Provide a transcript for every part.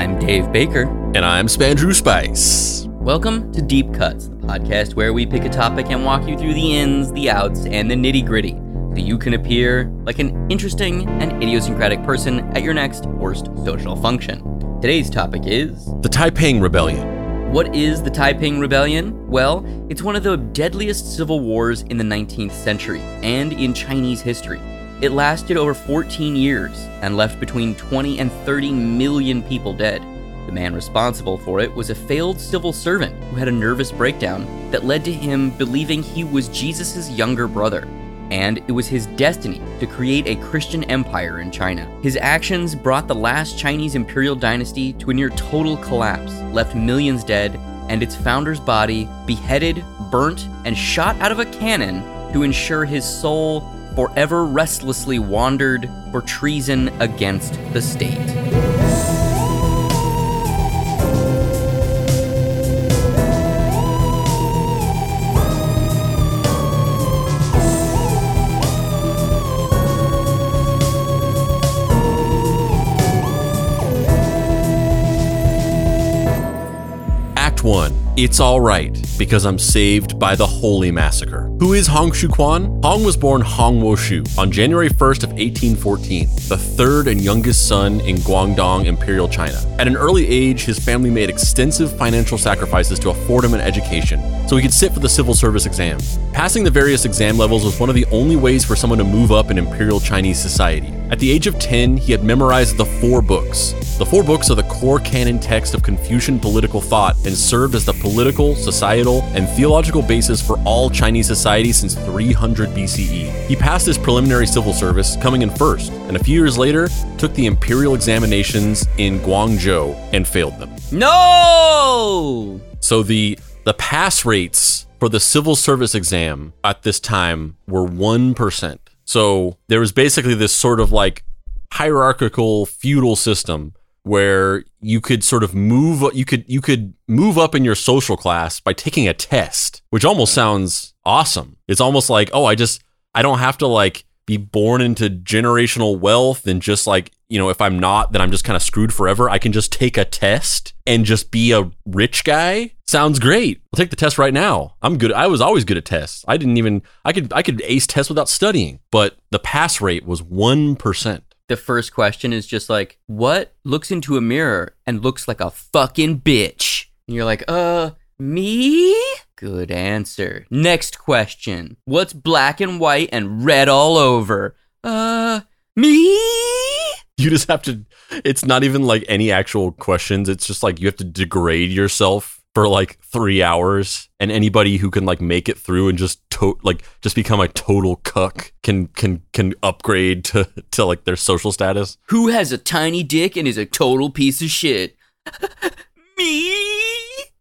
I'm Dave Baker. And I'm Spandrew Spice. Welcome to Deep Cuts, the podcast where we pick a topic and walk you through the ins, the outs, and the nitty gritty so you can appear like an interesting and idiosyncratic person at your next worst social function. Today's topic is The Taiping Rebellion. What is the Taiping Rebellion? Well, it's one of the deadliest civil wars in the 19th century and in Chinese history. It lasted over 14 years and left between 20 and 30 million people dead. The man responsible for it was a failed civil servant who had a nervous breakdown that led to him believing he was Jesus' younger brother. And it was his destiny to create a Christian empire in China. His actions brought the last Chinese imperial dynasty to a near total collapse, left millions dead, and its founder's body beheaded, burnt, and shot out of a cannon to ensure his soul forever restlessly wandered for treason against the state. Act 1. It's alright, because I'm saved by the Holy Massacre. Who is Hong Xiuquan? Hong was born Hong Woshu on January 1st of 1814, the third and youngest son in Guangdong Imperial China. At an early age, his family made extensive financial sacrifices to afford him an education, so he could sit for the civil service exam. Passing the various exam levels was one of the only ways for someone to move up in Imperial Chinese society. At the age of 10, he had memorized the four books. The four books are the core canon text of Confucian political thought and served as the political, societal, and theological basis for all Chinese society since 300 BCE. He passed his preliminary civil service, coming in first, and a few years later took the imperial examinations in Guangzhou and failed them. No! So the the pass rates for the civil service exam at this time were 1%. So there was basically this sort of like hierarchical feudal system where you could sort of move you could you could move up in your social class by taking a test, which almost sounds awesome. It's almost like, "Oh, I just I don't have to like be born into generational wealth and just like, you know, if I'm not, then I'm just kind of screwed forever. I can just take a test and just be a rich guy. Sounds great. I'll take the test right now. I'm good. I was always good at tests. I didn't even I could I could ace tests without studying, but the pass rate was 1%. The first question is just like, what looks into a mirror and looks like a fucking bitch? And you're like, uh, me? Good answer. Next question. What's black and white and red all over? Uh, me? You just have to it's not even like any actual questions. It's just like you have to degrade yourself for like 3 hours and anybody who can like make it through and just to- like just become a total cuck can can can upgrade to to like their social status. Who has a tiny dick and is a total piece of shit? me?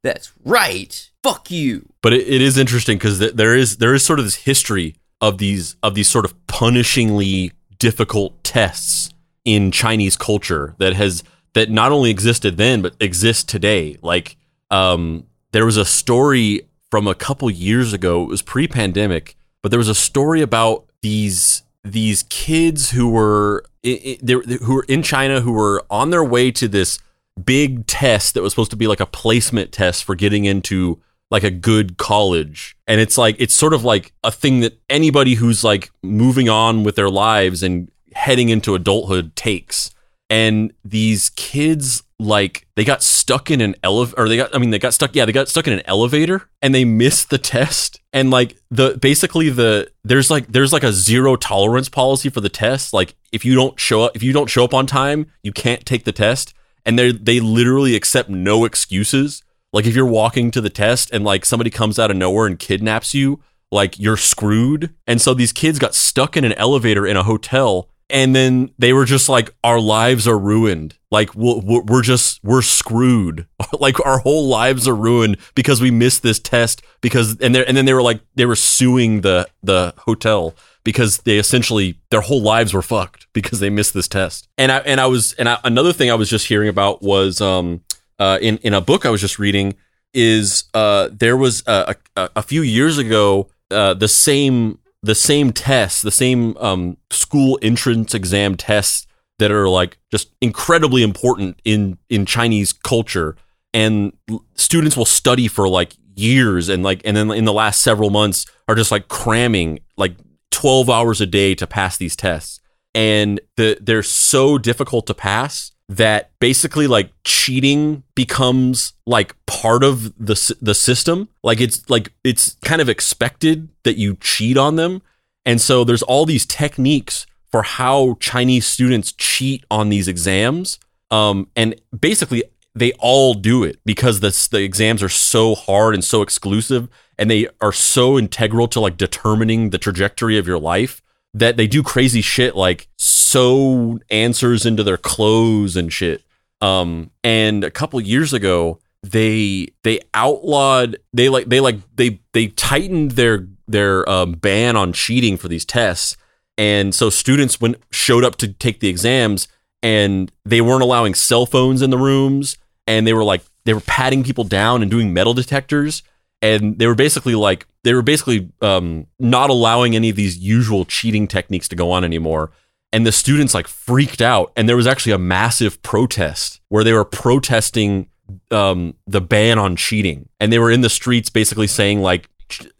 That's right. Fuck you. But it, it is interesting because th- there is there is sort of this history of these of these sort of punishingly difficult tests in Chinese culture that has that not only existed then but exists today. Like um, there was a story from a couple years ago. It was pre-pandemic, but there was a story about these these kids who were who were in China who were on their way to this big test that was supposed to be like a placement test for getting into like a good college. And it's like it's sort of like a thing that anybody who's like moving on with their lives and heading into adulthood takes. And these kids like they got stuck in an elevator or they got I mean they got stuck yeah, they got stuck in an elevator and they missed the test. And like the basically the there's like there's like a zero tolerance policy for the test. Like if you don't show up if you don't show up on time, you can't take the test. And they they literally accept no excuses. Like if you're walking to the test and like somebody comes out of nowhere and kidnaps you, like you're screwed. And so these kids got stuck in an elevator in a hotel and then they were just like our lives are ruined. Like we're, we're just we're screwed. Like our whole lives are ruined because we missed this test because and they and then they were like they were suing the the hotel because they essentially their whole lives were fucked because they missed this test. And i and i was and I, another thing i was just hearing about was um uh in in a book i was just reading is uh there was a a, a few years ago uh the same the same tests, the same um, school entrance exam tests that are like just incredibly important in in Chinese culture. And students will study for like years and like and then in the last several months are just like cramming like 12 hours a day to pass these tests. And the they're so difficult to pass that basically like cheating becomes like part of the the system. Like it's like it's kind of expected that you cheat on them. And so there's all these techniques for how Chinese students cheat on these exams. Um and basically they all do it because the the exams are so hard and so exclusive and they are so integral to like determining the trajectory of your life that they do crazy shit like sew answers into their clothes and shit. Um, and a couple years ago, they they outlawed they like they like they they tightened their their um, ban on cheating for these tests, and so students when showed up to take the exams and they weren't allowing cell phones in the rooms, and they were like they were patting people down and doing metal detectors and they were basically like they were basically um, not allowing any of these usual cheating techniques to go on anymore. And the students like freaked out. And there was actually a massive protest where they were protesting um, the ban on cheating. And they were in the streets basically saying like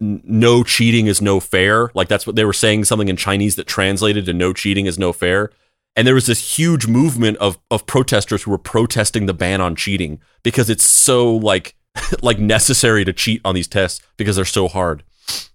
no cheating is no fair. Like that's what they were saying something in chinese that translated to no cheating is no fair. And there was this huge movement of of protesters who were protesting the ban on cheating because it's so like like necessary to cheat on these tests because they're so hard.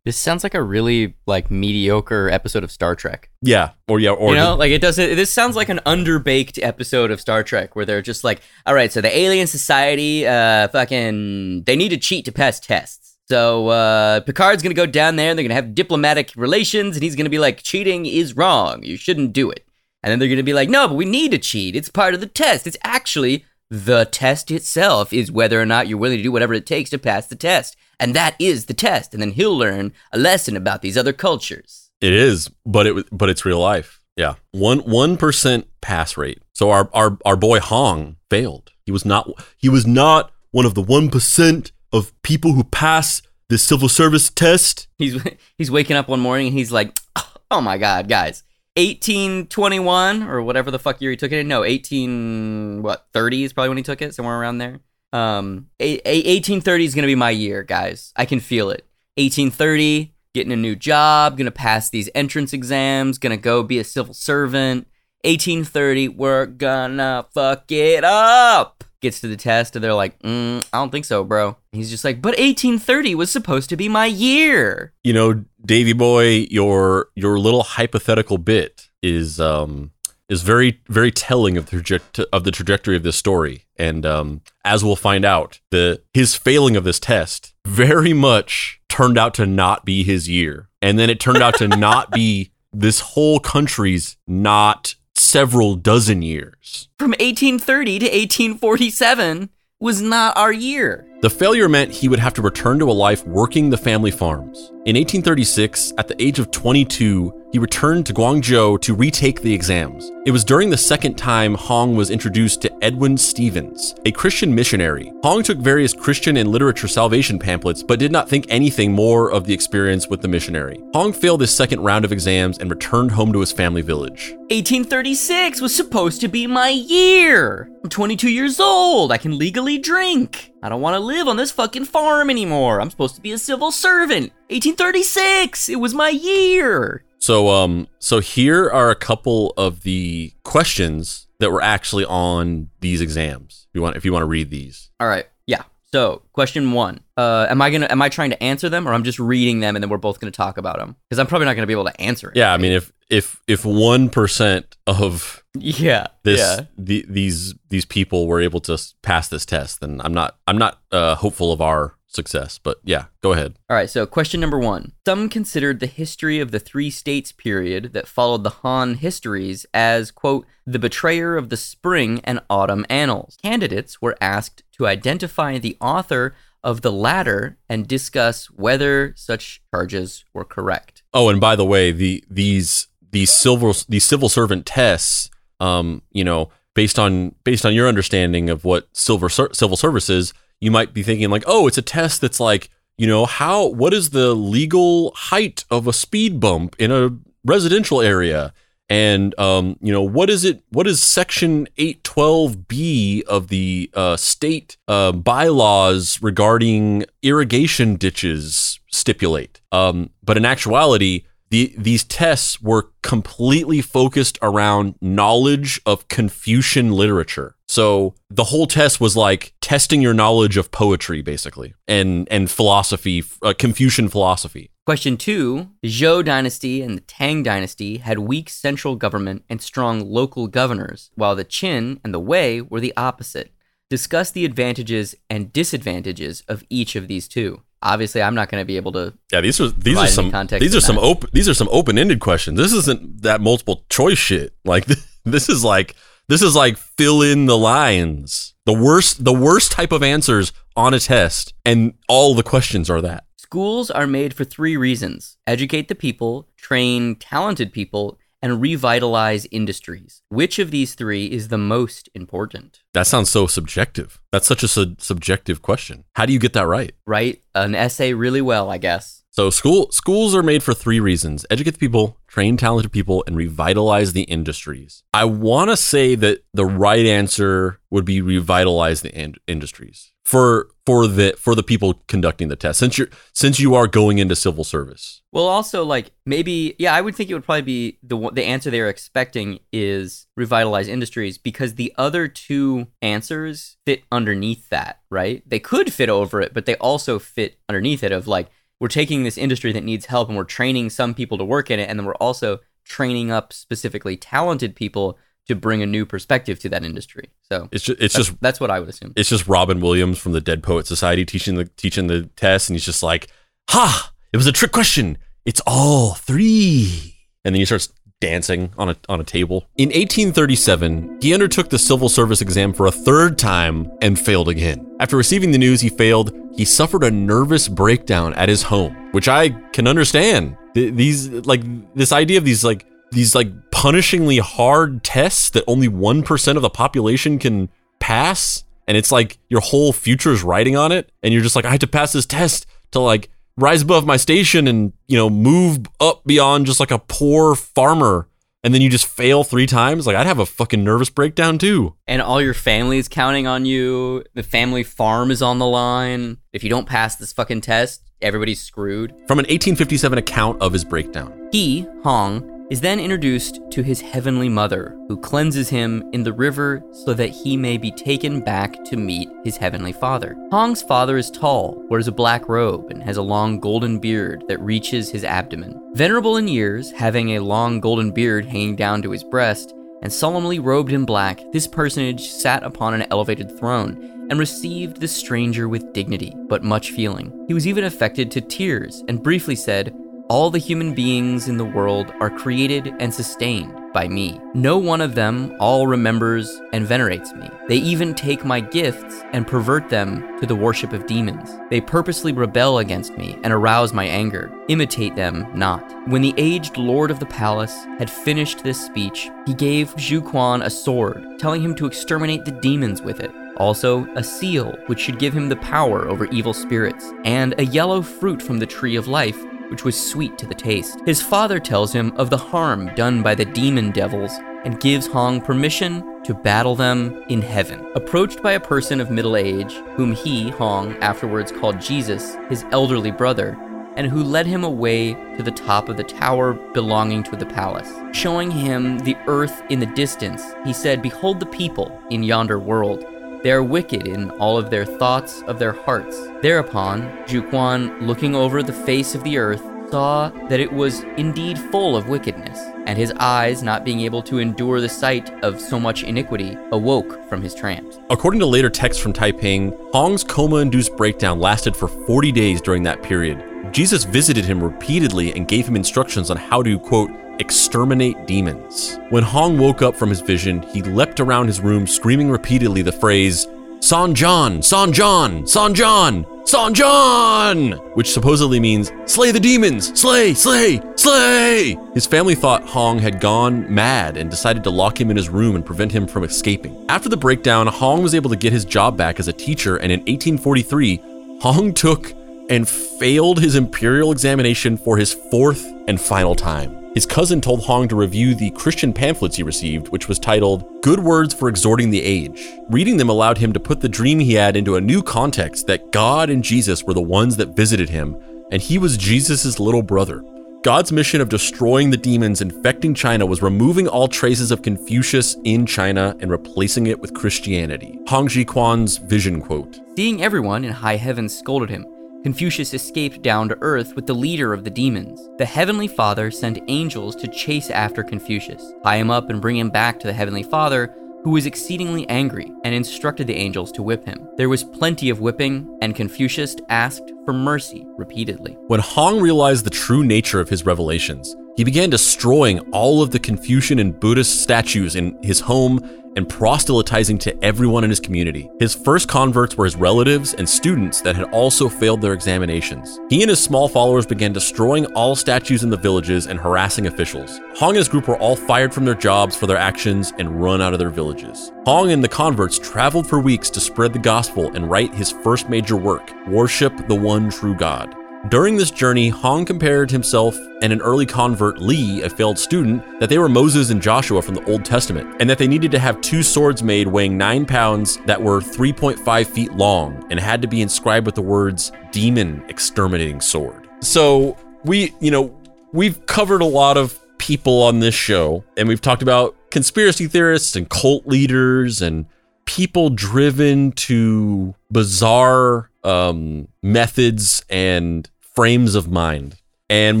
This sounds like a really like mediocre episode of Star Trek. Yeah, or yeah, or you know, like it doesn't. This sounds like an underbaked episode of Star Trek where they're just like, all right, so the alien society, uh, fucking, they need to cheat to pass tests. So uh, Picard's gonna go down there and they're gonna have diplomatic relations, and he's gonna be like, cheating is wrong. You shouldn't do it. And then they're gonna be like, no, but we need to cheat. It's part of the test. It's actually the test itself is whether or not you're willing to do whatever it takes to pass the test. And that is the test. And then he'll learn a lesson about these other cultures. it is, but it but it's real life. Yeah, one one percent pass rate. So our our our boy Hong failed. He was not he was not one of the one percent of people who pass the civil service test. He's he's waking up one morning and he's like, "Oh, oh my god, guys. 1821 or whatever the fuck year he took it in. No, 18 what 30 is probably when he took it, somewhere around there. Um, a- a- 1830 is gonna be my year, guys. I can feel it. 1830, getting a new job, gonna pass these entrance exams, gonna go be a civil servant. 1830, we're gonna fuck it up. Gets to the test and they're like, mm, I don't think so, bro. He's just like, but 1830 was supposed to be my year. You know, Davy boy, your your little hypothetical bit is um is very very telling of the traje- of the trajectory of this story. And um, as we'll find out, the his failing of this test very much turned out to not be his year, and then it turned out to not be this whole country's not several dozen years. from 1830 to 1847 was not our year. The failure meant he would have to return to a life working the family farms. In 1836, at the age of 22, he returned to Guangzhou to retake the exams. It was during the second time Hong was introduced to Edwin Stevens, a Christian missionary. Hong took various Christian and literature salvation pamphlets, but did not think anything more of the experience with the missionary. Hong failed his second round of exams and returned home to his family village. 1836 was supposed to be my year. I'm 22 years old. I can legally drink. I don't want to live on this fucking farm anymore. I'm supposed to be a civil servant. 1836. It was my year. So um so here are a couple of the questions that were actually on these exams. If you want if you want to read these. All right. Yeah. So, question 1. Uh am I going to am I trying to answer them or I'm just reading them and then we're both going to talk about them cuz I'm probably not going to be able to answer it. Yeah, I mean if if if 1% of Yeah. this Yeah. the, these these people were able to pass this test, then I'm not I'm not uh hopeful of our success, but yeah, go ahead. All right, so question number one. Some considered the history of the three states period that followed the Han histories as, quote, the betrayer of the spring and autumn annals. Candidates were asked to identify the author of the latter and discuss whether such charges were correct. Oh, and by the way, the these these civil these civil servant tests, um, you know, based on based on your understanding of what silver ser- civil service is, you might be thinking like, oh, it's a test that's like, you know, how what is the legal height of a speed bump in a residential area, And um, you know, what is it? What is Section 812B of the uh, state uh, bylaws regarding irrigation ditches stipulate? Um, but in actuality, the, these tests were completely focused around knowledge of Confucian literature. So the whole test was like testing your knowledge of poetry, basically, and and philosophy, uh, Confucian philosophy. Question two The Zhou dynasty and the Tang dynasty had weak central government and strong local governors, while the Qin and the Wei were the opposite. Discuss the advantages and disadvantages of each of these two. Obviously, I'm not going to be able to. Yeah, these are these are some context these are some open these are some open ended questions. This isn't that multiple choice shit. Like this is like this is like fill in the lines. The worst the worst type of answers on a test, and all the questions are that. Schools are made for three reasons educate the people, train talented people, and revitalize industries. Which of these three is the most important? That sounds so subjective. That's such a su- subjective question. How do you get that right? Write an essay really well, I guess. So school schools are made for three reasons: educate the people, train talented people, and revitalize the industries. I want to say that the right answer would be revitalize the in- industries for for the for the people conducting the test. Since you're since you are going into civil service, Well, also like maybe yeah, I would think it would probably be the the answer they're expecting is revitalize industries because the other two answers fit underneath that, right? They could fit over it, but they also fit underneath it of like we're taking this industry that needs help and we're training some people to work in it and then we're also training up specifically talented people to bring a new perspective to that industry. So it's just it's that's, just that's what I would assume. it's just Robin Williams from the Dead Poet Society teaching the teaching the test, and he's just like, "Ha! It was a trick question. It's all three. And then he starts dancing on a on a table. In 1837, he undertook the civil service exam for a third time and failed again. After receiving the news he failed, he suffered a nervous breakdown at his home, which I can understand. These like this idea of these like these like punishingly hard tests that only 1% of the population can pass and it's like your whole future is riding on it and you're just like I have to pass this test to like rise above my station and you know move up beyond just like a poor farmer and then you just fail 3 times like I'd have a fucking nervous breakdown too. and all your family is counting on you. The family farm is on the line. If you don't pass this fucking test, everybody's screwed. From an 1857 account of his breakdown. He, Hong, is then introduced to his heavenly mother, who cleanses him in the river so that he may be taken back to meet his heavenly father. Hong's father is tall, wears a black robe, and has a long golden beard that reaches his abdomen. Venerable in years, having a long golden beard hanging down to his breast, and solemnly robed in black, this personage sat upon an elevated throne and received the stranger with dignity, but much feeling. He was even affected to tears and briefly said, All the human beings in the world are created and sustained by me. No one of them all remembers and venerates me. They even take my gifts and pervert them to the worship of demons. They purposely rebel against me and arouse my anger. Imitate them not. When the aged lord of the palace had finished this speech, he gave Xiuquan a sword, telling him to exterminate the demons with it. Also, a seal, which should give him the power over evil spirits, and a yellow fruit from the tree of life, which was sweet to the taste. His father tells him of the harm done by the demon devils and gives Hong permission to battle them in heaven. Approached by a person of middle age, whom he, Hong, afterwards called Jesus, his elderly brother, and who led him away to the top of the tower belonging to the palace. Showing him the earth in the distance, he said, Behold the people in yonder world. They are wicked in all of their thoughts of their hearts. Thereupon, Xiuquan, looking over the face of the earth, saw that it was indeed full of wickedness, and his eyes, not being able to endure the sight of so much iniquity, awoke from his trance. According to later texts from Taiping, Hong's coma induced breakdown lasted for 40 days during that period. Jesus visited him repeatedly and gave him instructions on how to, quote, exterminate demons. When Hong woke up from his vision, he leapt around his room screaming repeatedly the phrase, San John, San John, San John, San John, which supposedly means slay the demons, slay, slay, slay. His family thought Hong had gone mad and decided to lock him in his room and prevent him from escaping. After the breakdown, Hong was able to get his job back as a teacher, and in 1843, Hong took and failed his imperial examination for his fourth and final time. His cousin told Hong to review the Christian pamphlets he received, which was titled Good Words for Exhorting the Age. Reading them allowed him to put the dream he had into a new context that God and Jesus were the ones that visited him, and he was Jesus' little brother. God's mission of destroying the demons infecting China was removing all traces of Confucius in China and replacing it with Christianity. Hong Xiuquan's vision quote Seeing everyone in high heaven scolded him, Confucius escaped down to earth with the leader of the demons. The Heavenly Father sent angels to chase after Confucius, tie him up, and bring him back to the Heavenly Father, who was exceedingly angry and instructed the angels to whip him. There was plenty of whipping, and Confucius asked for mercy repeatedly. When Hong realized the true nature of his revelations, he began destroying all of the Confucian and Buddhist statues in his home and proselytizing to everyone in his community. His first converts were his relatives and students that had also failed their examinations. He and his small followers began destroying all statues in the villages and harassing officials. Hong and his group were all fired from their jobs for their actions and run out of their villages. Hong and the converts traveled for weeks to spread the gospel and write his first major work, Worship the One True God. During this journey, Hong compared himself and an early convert, Li, a failed student, that they were Moses and Joshua from the Old Testament, and that they needed to have two swords made weighing 9 pounds that were 3.5 feet long and had to be inscribed with the words demon exterminating sword. So, we, you know, we've covered a lot of people on this show, and we've talked about conspiracy theorists and cult leaders and people driven to bizarre um, methods and frames of mind. And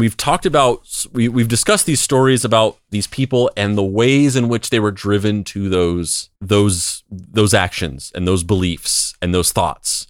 we've talked about, we, we've discussed these stories about these people and the ways in which they were driven to those, those, those actions and those beliefs and those thoughts.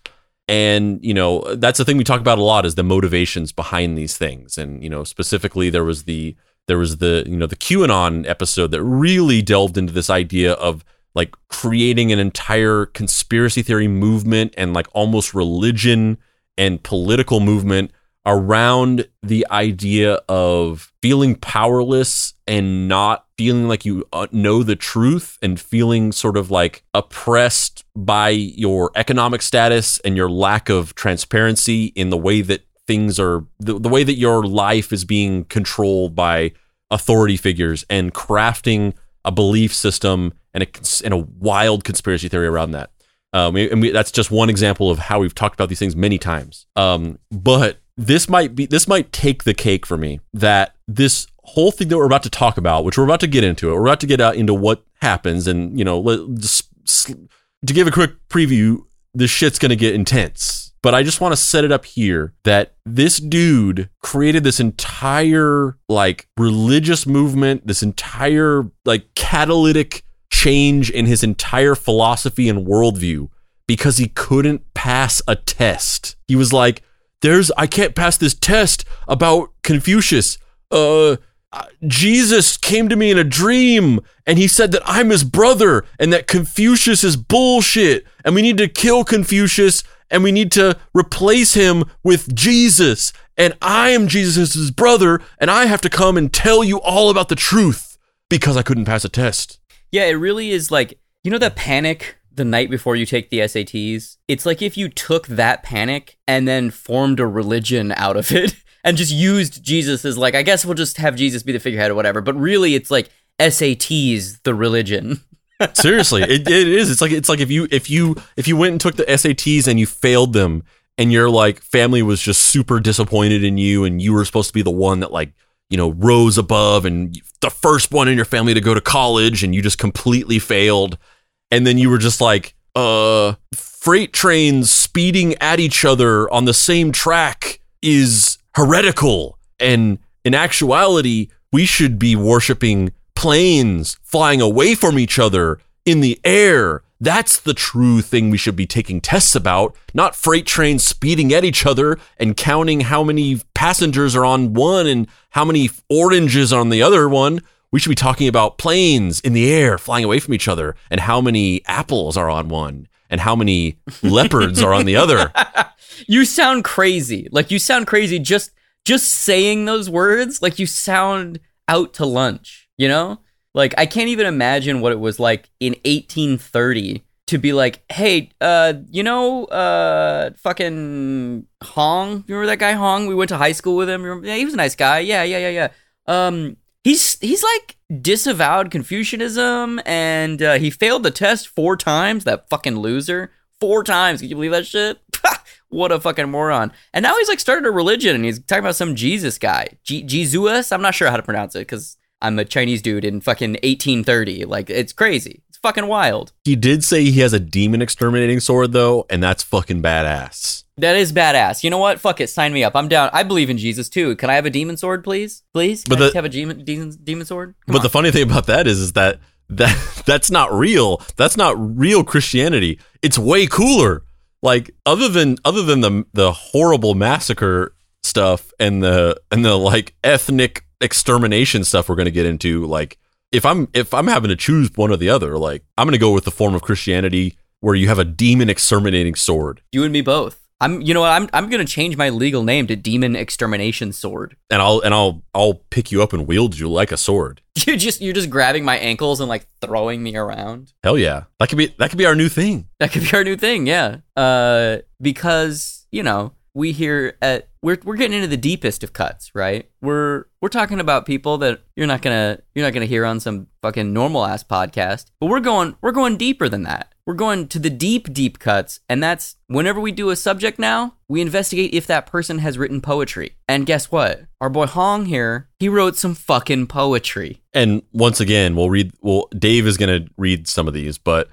And, you know, that's the thing we talk about a lot is the motivations behind these things. And, you know, specifically there was the, there was the, you know, the QAnon episode that really delved into this idea of like creating an entire conspiracy theory movement and like almost religion and political movement around the idea of feeling powerless and not feeling like you uh, know the truth and feeling sort of like oppressed by your economic status and your lack of transparency in the way that things are the, the way that your life is being controlled by authority figures and crafting a belief system and a, and a wild conspiracy theory around that. Um, and we, that's just one example of how we've talked about these things many times. Um, but this might be this might take the cake for me that this whole thing that we're about to talk about, which we're about to get into it, we're about to get out into what happens, and you know, let, just, to give a quick preview, this shit's gonna get intense. But I just want to set it up here that this dude created this entire like religious movement, this entire like catalytic change in his entire philosophy and worldview because he couldn't pass a test. He was like, there's I can't pass this test about Confucius. Uh Jesus came to me in a dream and he said that I'm his brother and that Confucius is bullshit and we need to kill Confucius and we need to replace him with Jesus and I am Jesus' brother and I have to come and tell you all about the truth because I couldn't pass a test. Yeah, it really is like, you know, that panic the night before you take the SATs? It's like if you took that panic and then formed a religion out of it and just used Jesus as like, I guess we'll just have Jesus be the figurehead or whatever. But really, it's like SATs, the religion. Seriously, it, it is. It's like it's like if you if you if you went and took the SATs and you failed them and your like family was just super disappointed in you and you were supposed to be the one that like you know rose above and the first one in your family to go to college and you just completely failed and then you were just like, uh, freight trains speeding at each other on the same track is heretical. And in actuality, we should be worshiping planes flying away from each other in the air. That's the true thing we should be taking tests about, not freight trains speeding at each other and counting how many passengers are on one and how many oranges on the other one we should be talking about planes in the air flying away from each other and how many apples are on one and how many leopards are on the other. You sound crazy. Like you sound crazy just just saying those words. Like you sound out to lunch, you know? Like I can't even imagine what it was like in 1830 to be like, "Hey, uh, you know, uh fucking Hong, you remember that guy Hong? We went to high school with him. Remember? Yeah, he was a nice guy. Yeah, yeah, yeah, yeah. Um He's he's like disavowed Confucianism, and uh, he failed the test four times. That fucking loser, four times. Can you believe that shit? what a fucking moron! And now he's like started a religion, and he's talking about some Jesus guy, G- Jesus. I'm not sure how to pronounce it because I'm a Chinese dude in fucking 1830. Like it's crazy. It's fucking wild. He did say he has a demon exterminating sword though, and that's fucking badass. That is badass. You know what? Fuck it. Sign me up. I'm down. I believe in Jesus too. Can I have a demon sword, please? Please? Can But I the- have a demon, demon, demon sword? Come but on. the funny thing about that is, is that that that's not real. That's not real Christianity. It's way cooler. Like other than other than the the horrible massacre stuff and the and the like ethnic extermination stuff we're going to get into like if I'm if I'm having to choose one or the other like I'm going to go with the form of Christianity where you have a demon exterminating sword you and me both. I'm. You know what? I'm. I'm gonna change my legal name to Demon Extermination Sword. and I'll and I'll I'll pick you up and wield you like a sword. You just. You're just grabbing my ankles and like throwing me around. Hell yeah. That could be that could be our new thing. That could be our new thing. Yeah. Uh, because you know we here at we're we're getting into the deepest of cuts, right? We're we're talking about people that you're not gonna you're not gonna hear on some fucking normal ass podcast, but we're going we're going deeper than that. We're going to the deep deep cuts, and that's whenever we do a subject now, we investigate if that person has written poetry. And guess what? Our boy Hong here, he wrote some fucking poetry. And once again, we'll read well Dave is going to read some of these, but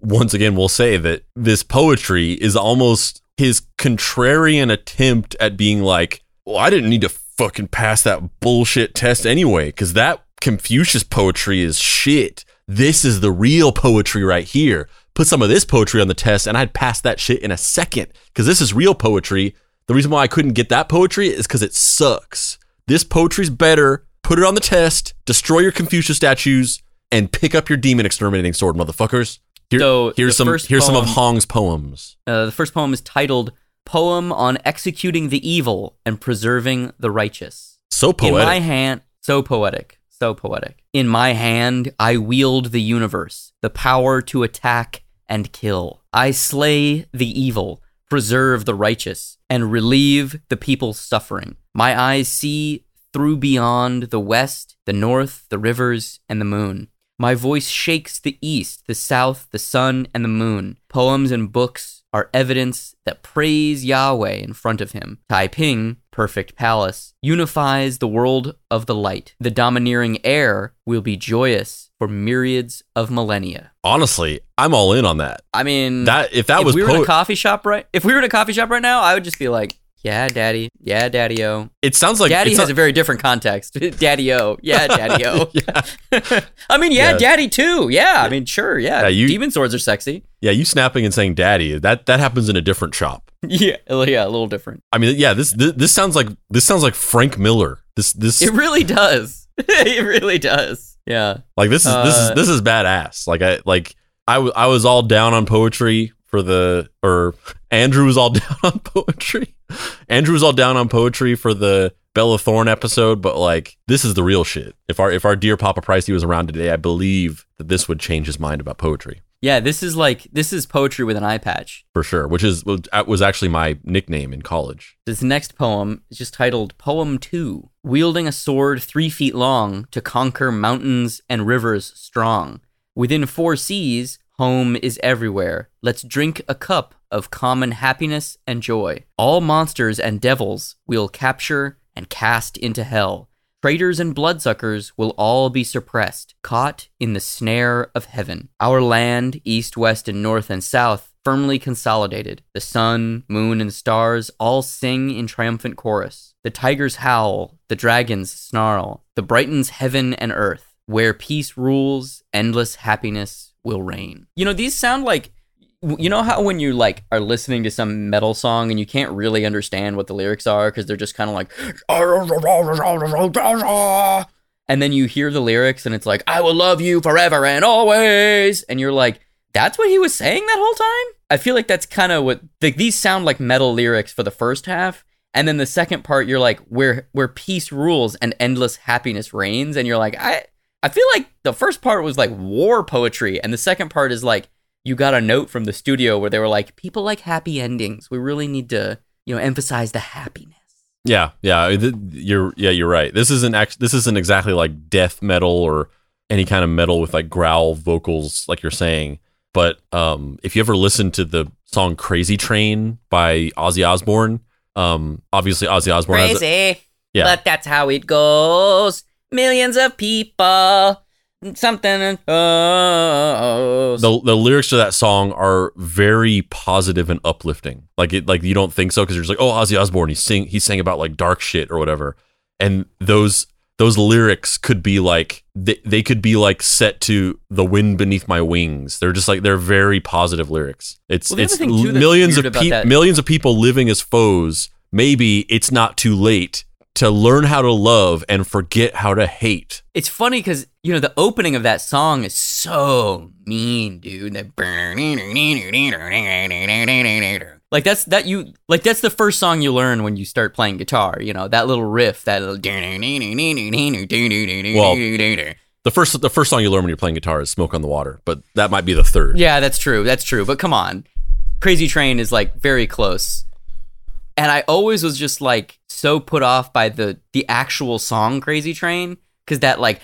once again we'll say that this poetry is almost his contrarian attempt at being like, "Well, I didn't need to fucking pass that bullshit test anyway cuz that Confucius poetry is shit. This is the real poetry right here. Put some of this poetry on the test and I'd pass that shit in a second cuz this is real poetry. The reason why I couldn't get that poetry is cuz it sucks. This poetry's better. Put it on the test, destroy your Confucius statues, and pick up your demon exterminating sword, motherfuckers. Here- So, here's some here's some of Hong's poems. Uh, the first poem is titled "Poem on Executing the Evil and Preserving the Righteous." So poetic. In my hand, so poetic, so poetic. In my hand, I wield the universe, the power to attack and kill. I slay the evil, preserve the righteous, and relieve the people's suffering. My eyes see through beyond the west, the north, the rivers, and the moon. My voice shakes the east, the south, the sun, and the moon. Poems and books are evidence that praise Yahweh in front of him. Taiping, perfect palace, unifies the world of the light. The domineering air will be joyous for myriads of millennia. Honestly, I'm all in on that. I mean, That if that if was we were in a coffee shop right, if we were in a coffee shop right now, I would just be like, "Yeah, daddy, yeah, daddy-o." it sounds like daddy has not- a very different context. daddy-o, yeah, daddy-o. yeah. I mean, yeah, Yeah. daddy too. Yeah, I mean, sure, yeah. Yeah, you- Demon swords are sexy. Yeah, you snapping and saying "daddy." That that happens in a different shop. Yeah, yeah, a little different. I mean, yeah, this this, this sounds like this sounds like Frank Miller. This this It really does. it really does. Yeah. like this is this is uh, this is badass. Like I like I w- I was all down on poetry for the or Andrew was all down on poetry. Andrew was all down on poetry for the Bella Thorne episode, but like this is the real shit. If our if our dear Papa Pricey was around today, I believe that this would change his mind about poetry Yeah, this is like this is poetry with an eye patch. for sure. Which is was actually my nickname in college. This next poem is just titled Poem 2 Wielding a sword three feet long to conquer mountains and rivers strong. Within four seas, home is everywhere. Let's drink a cup of common happiness and joy. All monsters and devils we'll capture and cast into hell. Traitors and bloodsuckers will all be suppressed, caught in the snare of heaven. Our land, east, west, and north and south, firmly consolidated. The sun, moon, and stars all sing in triumphant chorus. The tigers howl, the dragons snarl. The brightens heaven and earth. Where peace rules, endless happiness will reign. You know, these sound like you know how when you like are listening to some metal song and you can't really understand what the lyrics are because they're just kind of like and then you hear the lyrics and it's like i will love you forever and always and you're like that's what he was saying that whole time? I feel like that's kind of what like these sound like metal lyrics for the first half and then the second part you're like where where peace rules and endless happiness reigns and you're like i i feel like the first part was like war poetry and the second part is like you got a note from the studio where they were like people like happy endings we really need to you know emphasize the happiness Yeah, yeah, th- you're yeah, you're right. This isn't act- this isn't exactly like death metal or any kind of metal with like growl vocals like you're saying. But um, if you ever listen to the song "Crazy Train" by Ozzy Osbourne, um, obviously Ozzy Osbourne has a- Crazy. Yeah. But that's how it goes. Millions of people. Something goes. Oh. the the lyrics to that song are very positive and uplifting. Like it, like you don't think so because you're just like, oh, Ozzy Osbourne, he sing he sang about like dark shit or whatever, and those those lyrics could be like they, they could be like set to the wind beneath my wings. They're just like they're very positive lyrics. It's Well, it's too, millions of about pe- millions of people living as foes. Maybe it's not too late to learn how to love and forget how to hate. it's funny because you know the opening of that song is so mean, dude. That like that's that you like that's the first song you learn when you start playing guitar. You know that little riff, that little. The first the first song you learn when you're playing guitar is "Smoke on the Water," but that might be the third. Yeah, that's true. That's true. But come on. Crazy Train is like very close. And I always was just like so put off by the the actual song Crazy Train cuz that like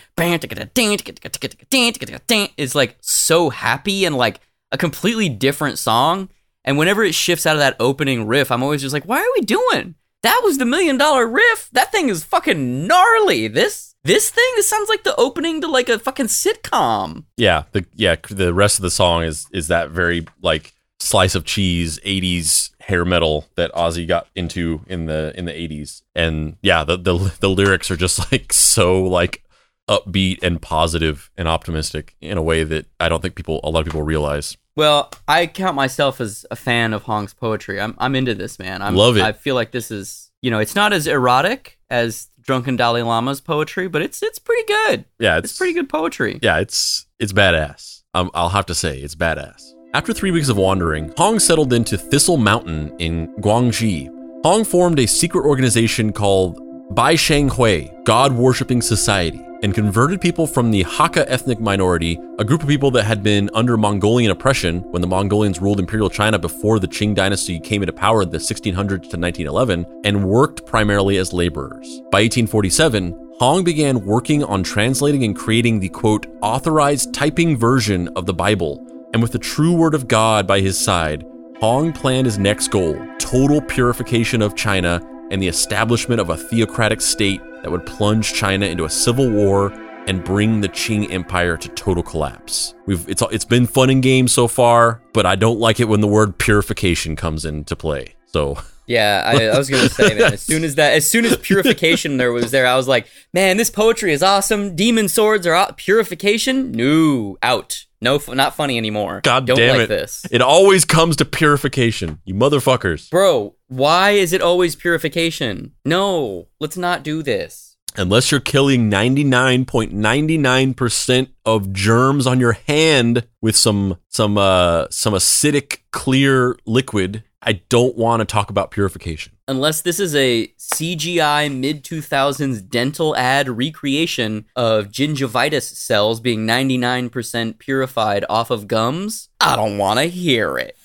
is like so happy and like a completely different song. And whenever it shifts out of that opening riff, I'm always just like, "Why are we doing? That was the million dollar riff. That thing is fucking gnarly. This this thing this sounds like the opening to like a fucking sitcom." yeah the yeah the rest of the song is is that very like slice of cheese 80s hair metal that Ozzy got into in the in the 80s and yeah the the, the lyrics are just like so like upbeat and positive and optimistic in a way that I don't think people a lot of people realize Well, I count myself as a fan of Hong's poetry. I'm I'm into this man. I'm, Love it. I feel like this is you know it's not as erotic as Drunken Dalai Lama's poetry, but it's it's pretty good. yeah It's pretty good poetry. Yeah, it's it's badass. Um, I'll have to say it's badass. After three weeks of wandering, Hong settled into Thistle Mountain in Guangxi. Hong formed a secret organization called Bai Sheng Hui, God Worshipping Society, and converted people from the Hakka ethnic minority, a group of people that had been under Mongolian oppression when the Mongolians ruled Imperial China before the Qing dynasty came into power in the 1600s to 1911, and worked primarily as laborers. By 1847, Hong began working on translating and creating the quote, authorized Taiping version of the Bible. And with the true word of God by his side, Hong planned his next goal total purification of China and the establishment of a theocratic state that would plunge China into a civil war and bring the Qing Empire to total collapse. We've it's it's been fun and games so far, but I don't like it when the word purification comes into play. So Yeah, I, I was gonna say, man. As soon as that, as soon as purification there was there, I was like, man, this poetry is awesome. Demon swords are out. Purification, no, out. No, f- not funny anymore. God Don't damn like it. this, It always comes to purification, you motherfuckers. bro. Why is it always purification? No, let's not do this. Unless you're killing 99.99% of germs on your hand with some some uh some acidic clear liquid, I don't want to talk about purification. Unless this is a CGI mid 2000s dental ad recreation of gingivitis cells being 99% purified off of gums, I don't want to hear it.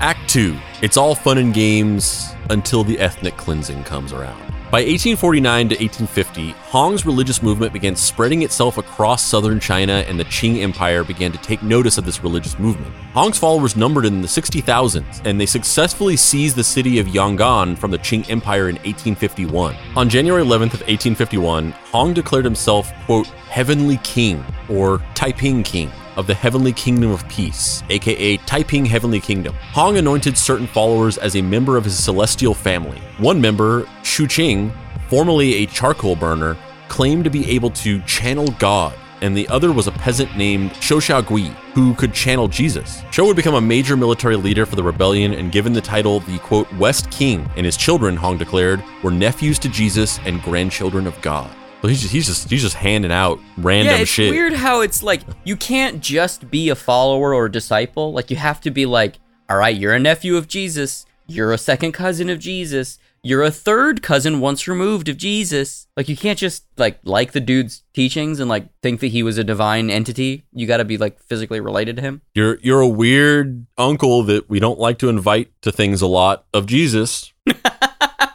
Act 2. It's all fun and games until the ethnic cleansing comes around. By 1849 to 1850, Hong's religious movement began spreading itself across southern China, and the Qing Empire began to take notice of this religious movement. Hong's followers numbered in the 60,000s, and they successfully seized the city of Yong'an from the Qing Empire in 1851. On January 11th of 1851, Hong declared himself, quote, Heavenly King, or Taiping King of the Heavenly Kingdom of Peace, aka Taiping Heavenly Kingdom. Hong anointed certain followers as a member of his celestial family. One member, Shu Qing, formerly a charcoal burner, claimed to be able to channel God, and the other was a peasant named Shou Xiaogui, who could channel Jesus. Shou would become a major military leader for the rebellion and given the title the quote West King, and his children, Hong declared, were nephews to Jesus and grandchildren of God. So he's just he's just he's just handing out random yeah, it's shit. weird how it's like you can't just be a follower or a disciple. Like you have to be like, all right, you're a nephew of Jesus, you're a second cousin of Jesus, you're a third cousin once removed of Jesus. Like you can't just like like the dude's teachings and like think that he was a divine entity. You got to be like physically related to him. You're you're a weird uncle that we don't like to invite to things a lot of Jesus.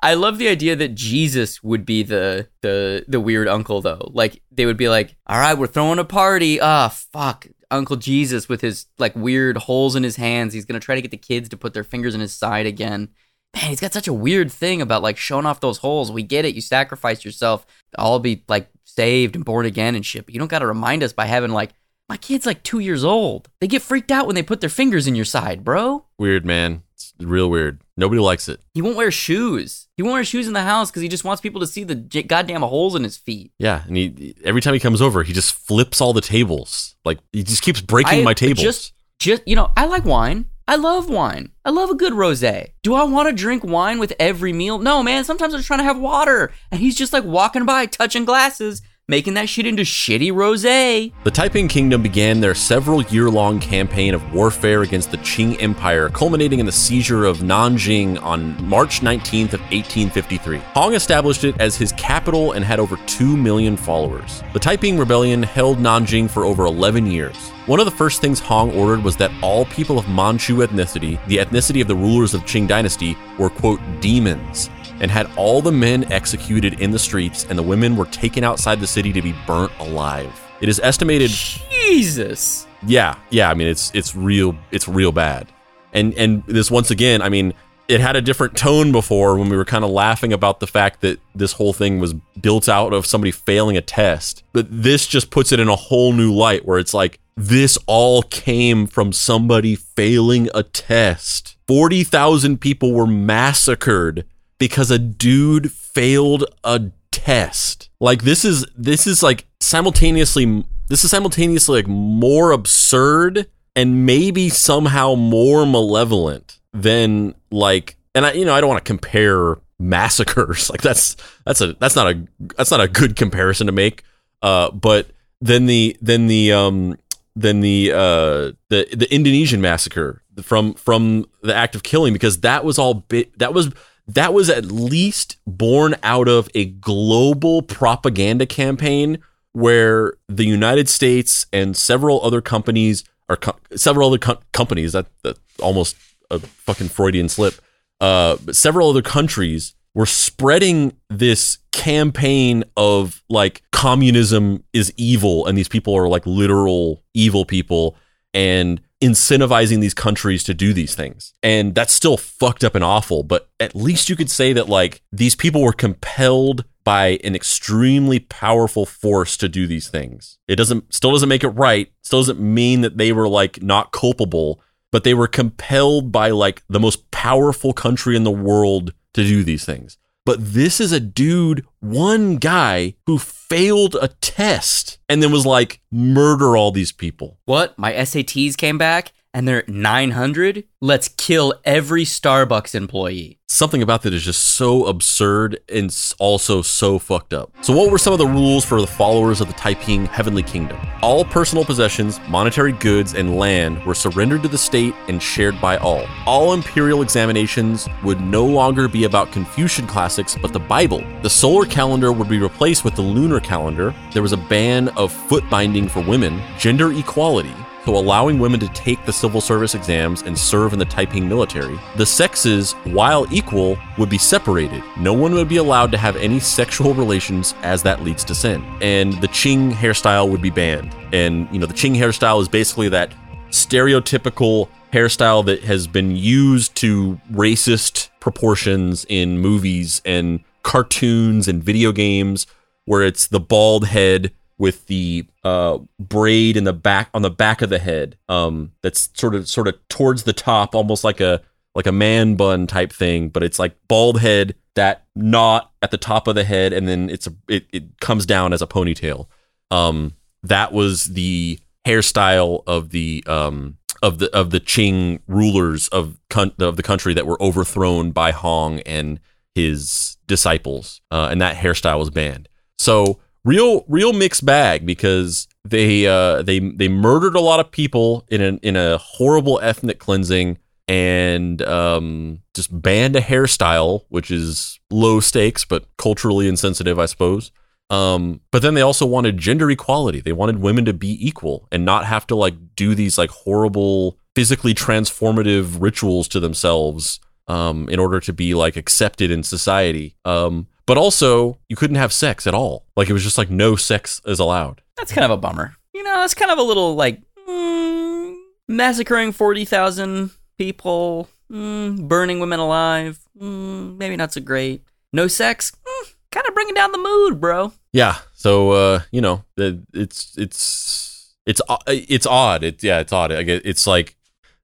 I love the idea that Jesus would be the the the weird uncle though. Like they would be like, "All right, we're throwing a party. Ah, fuck, Uncle Jesus with his like weird holes in his hands. He's gonna try to get the kids to put their fingers in his side again. Man, he's got such a weird thing about like showing off those holes. We get it. You sacrifice yourself. I'll be like saved and born again and shit. But you don't got to remind us by having like my kid's like two years old. They get freaked out when they put their fingers in your side, bro. Weird, man. Real weird. Nobody likes it. He won't wear shoes. He won't wear shoes in the house because he just wants people to see the j- goddamn holes in his feet. Yeah, and he every time he comes over, he just flips all the tables. Like he just keeps breaking I- my tables. Just, just you know, I like wine. I love wine. I love a good rosé. Do I want to drink wine with every meal? No, man. Sometimes I'm just trying to have water, and he's just like walking by, touching glasses, making that shit into shitty rosé. The Taiping Kingdom began their several year long campaign of warfare against the Qing Empire, culminating in the seizure of Nanjing on March 19th of 1853. Hong established it as his capital and had over 2 million followers. The Taiping Rebellion held Nanjing for over 11 years. One of the first things Hong ordered was that all people of Manchu ethnicity, the ethnicity of the rulers of Qing dynasty, were quote demons and had all the men executed in the streets and the women were taken outside the city to be burnt alive. It is estimated Jesus. yeah, yeah, I mean it's it's real it's real bad. And and this once again, I mean, it had a different tone before when we were kind of laughing about the fact that this whole thing was built out of somebody failing a test. But this just puts it in a whole new light where it's like this all came from somebody failing a test. 40,000 people were massacred because a dude failed a test. Like this is this is like simultaneously this is simultaneously like more absurd and maybe somehow more malevolent than like and I you know I don't want to compare massacres like that's that's a that's not a that's not a good comparison to make uh but then the then the um then the uh the the Indonesian massacre from from the act of killing because that was all bit that was that was at least born out of a global propaganda campaign where the United States and several other companies or co- several other co- companies that that almost a fucking Freudian slip uh but several other countries were spreading this campaign of like communism is evil and these people are like literal evil people. And incentivizing these countries to do these things. And that's still fucked up and awful, but at least you could say that like these people were compelled by an extremely powerful force to do these things. It doesn't still doesn't make it right, still doesn't mean that they were like not culpable, but they were compelled by like the most powerful country in the world to do these things. But this is a dude, one guy who failed a test and then was like, murder all these people. What? My SATs came back and they're at 900? Let's kill every Starbucks employee. Something about that is just so absurd and also so fucked up. So, what were some of the rules for the followers of the Taiping Heavenly Kingdom? All personal possessions, monetary goods, and land were surrendered to the state and shared by all. All imperial examinations would no longer be about Confucian classics, but the Bible. The solar calendar would be replaced with the lunar calendar. There was a ban of foot binding for women, gender equality, so allowing women to take the civil service exams and serve in the Taiping military. The sexes, while equal, would be separated. No one would be allowed to have any sexual relations as that leads to sin. And the Qing hairstyle would be banned. And, you know, the Qing hairstyle is basically that stereotypical hairstyle that has been used to racist proportions in movies and cartoons and video games where it's the bald head with the uh, braid in the back on the back of the head um, that's sort of sort of towards the top almost like a like a man bun type thing but it's like bald head that knot at the top of the head and then it's a it, it comes down as a ponytail um, that was the hairstyle of the um, of the of the Qing rulers of con- of the country that were overthrown by Hong and his disciples, uh, and that hairstyle was banned. So real real mixed bag because they uh, they they murdered a lot of people in a in a horrible ethnic cleansing. and um, just banned a hairstyle, which is low stakes but culturally insensitive, I suppose. Um, but then they also wanted gender equality. They wanted women to be equal and not have to like do these like horrible physically transformative rituals to themselves um, in order to be like accepted in society. Um, but also, you couldn't have sex at all. Like it was just like no sex is allowed. That's kind of a bummer. You know, that's kind of a little like mm, massacring 40,000 people, mm, burning women alive. Mm, maybe not so great. No sex, mm, kind of bringing down the mood, bro. Yeah. So uh, you know, it's it's it's it's odd. It's yeah, it's odd. It's like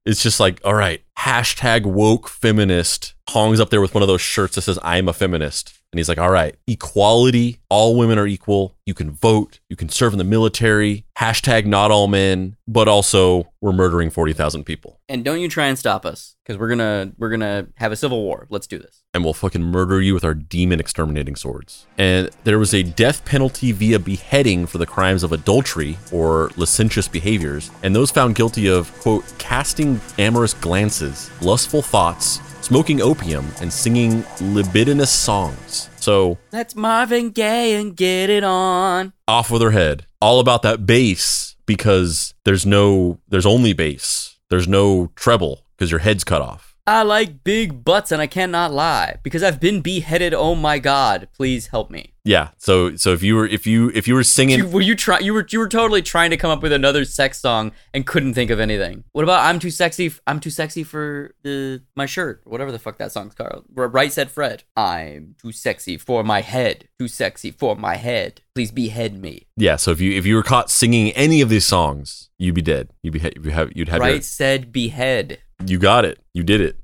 it's just like all right, hashtag woke feminist. Hong's up there with one of those shirts that says "I'm a feminist," and he's like, "All right, equality. All women are equal. You can vote. You can serve in the military. Hashtag not all men, but also we're murdering forty thousand people, And don't you try and stop us, because we're gonna we're gonna have a civil war. Let's do this. and we'll fucking murder you with our demon exterminating swords." And there was a death penalty via beheading for the crimes of adultery or licentious behaviors, and those found guilty of quote casting amorous glances, lustful thoughts, smoking opium, and singing libidinous songs. So Let's Marvin Gaye and get it on. off with her head. All about that bass because there's no there's only bass. There's no treble because your head's cut off. I like big butts and I cannot lie because I've been beheaded. Oh my god, please help me. Yeah. So so if you were if you if you were singing You, were you try you were you were totally trying to come up with another sex song and couldn't think of anything. What about I'm too sexy f- I'm too sexy for the my shirt, whatever the fuck that song's called. Right said Fred. I'm too sexy for my head. Too sexy for my head. Please behead me. Yeah, so if you if you were caught singing any of these songs, you'd be dead. You'd be you have you'd have Right said behead. you got it. You did it.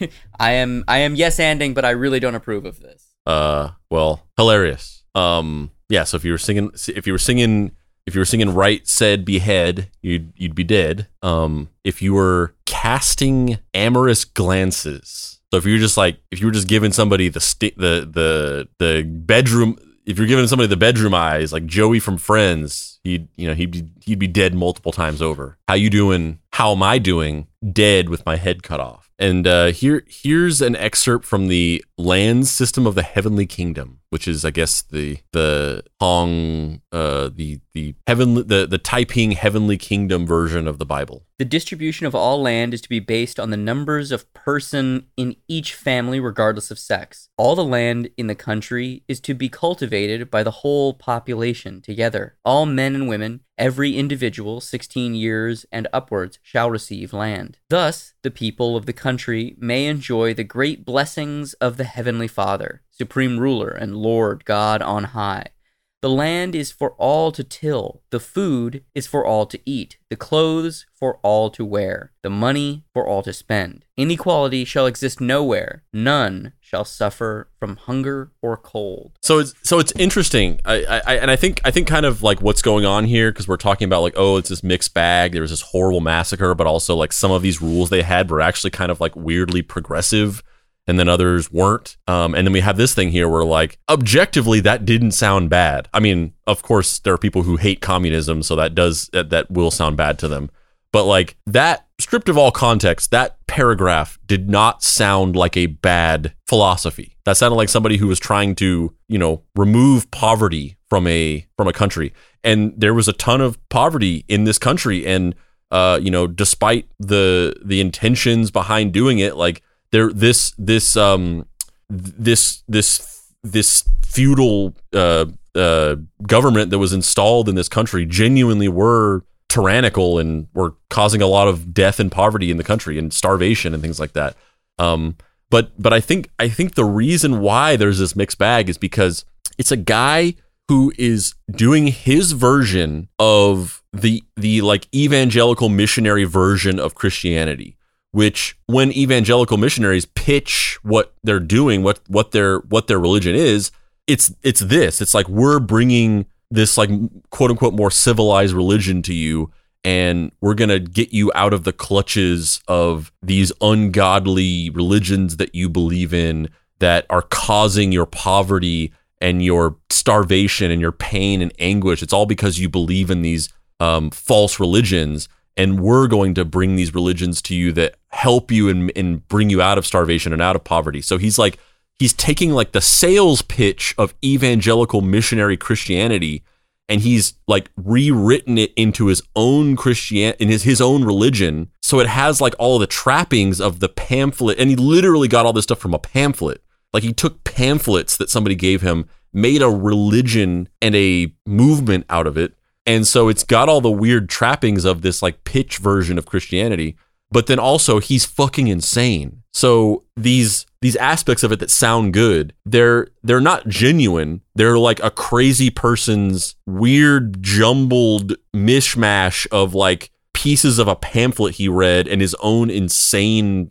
I am I am yes anding, but I really don't approve of this. Uh, well, hilarious. Um, yeah. So if you were singing, if you were singing, if you were singing right said behead, you'd you'd be dead. Um, if you were casting amorous glances, so if you were just like if you were just giving somebody the sti- the the the bedroom, if you're giving somebody the bedroom eyes, like Joey from Friends, he'd you know he'd be he'd be dead multiple times over. How you doing? How am I doing? Dead with my head cut off. And uh, here, here's an excerpt from the land system of the heavenly kingdom, which is, I guess, the the Hong, uh, the the heavenly, the the Taiping heavenly kingdom version of the Bible. The distribution of all land is to be based on the numbers of person in each family, regardless of sex. All the land in the country is to be cultivated by the whole population together. All men and women, every individual 16 years and upwards, shall receive land. Thus, the people of the country may enjoy the great blessings of the Heavenly Father, Supreme Ruler and Lord God on high. The land is for all to till. The food is for all to eat. The clothes for all to wear. The money for all to spend. Inequality shall exist nowhere. None shall suffer from hunger or cold. So it's so it's interesting. I, I and I think I think kind of like what's going on here because we're talking about like oh it's this mixed bag. There was this horrible massacre, but also like some of these rules they had were actually kind of like weirdly progressive, and then others weren't. Um, and then we have this thing here where like objectively that didn't sound bad. I mean, of course there are people who hate communism, so that does that, that will sound bad to them. But like that, stripped of all context, that paragraph did not sound like a bad philosophy. That sounded like somebody who was trying to, you know, remove poverty from a from a country. And there was a ton of poverty in this country, and uh, you know, despite the the intentions behind doing it, like there this this um this this this feudal uh, uh, government that was installed in this country genuinely were tyrannical and were causing a lot of death and poverty in the country and starvation and things like that. Um, but but I think I think the reason why there's this mixed bag is because it's a guy who is doing his version of the the like evangelical missionary version of Christianity which when evangelical missionaries pitch what they're doing what what their what their religion is it's it's this. It's like we're bringing this like quote unquote more civilized religion to you and we're going to get you out of the clutches of these ungodly religions that you believe in that are causing your poverty and your starvation and your pain and anguish. It's all because you believe in these um, false religions and we're going to bring these religions to you that help you and, and bring you out of starvation and out of poverty. So he's like, he's taking like the sales pitch of evangelical missionary Christianity and he's like rewritten it into his own Christian in his, his own religion. So it has like all the trappings of the pamphlet. And he literally got all this stuff from a pamphlet. Like he took pamphlets that somebody gave him, made a religion and a movement out of it. And so it's got all the weird trappings of this like pitch version of Christianity. But then also he's fucking insane. So these these aspects of it that sound good, they're they're not genuine. They're like a crazy person's weird jumbled mishmash of like pieces of a pamphlet he read and his own insane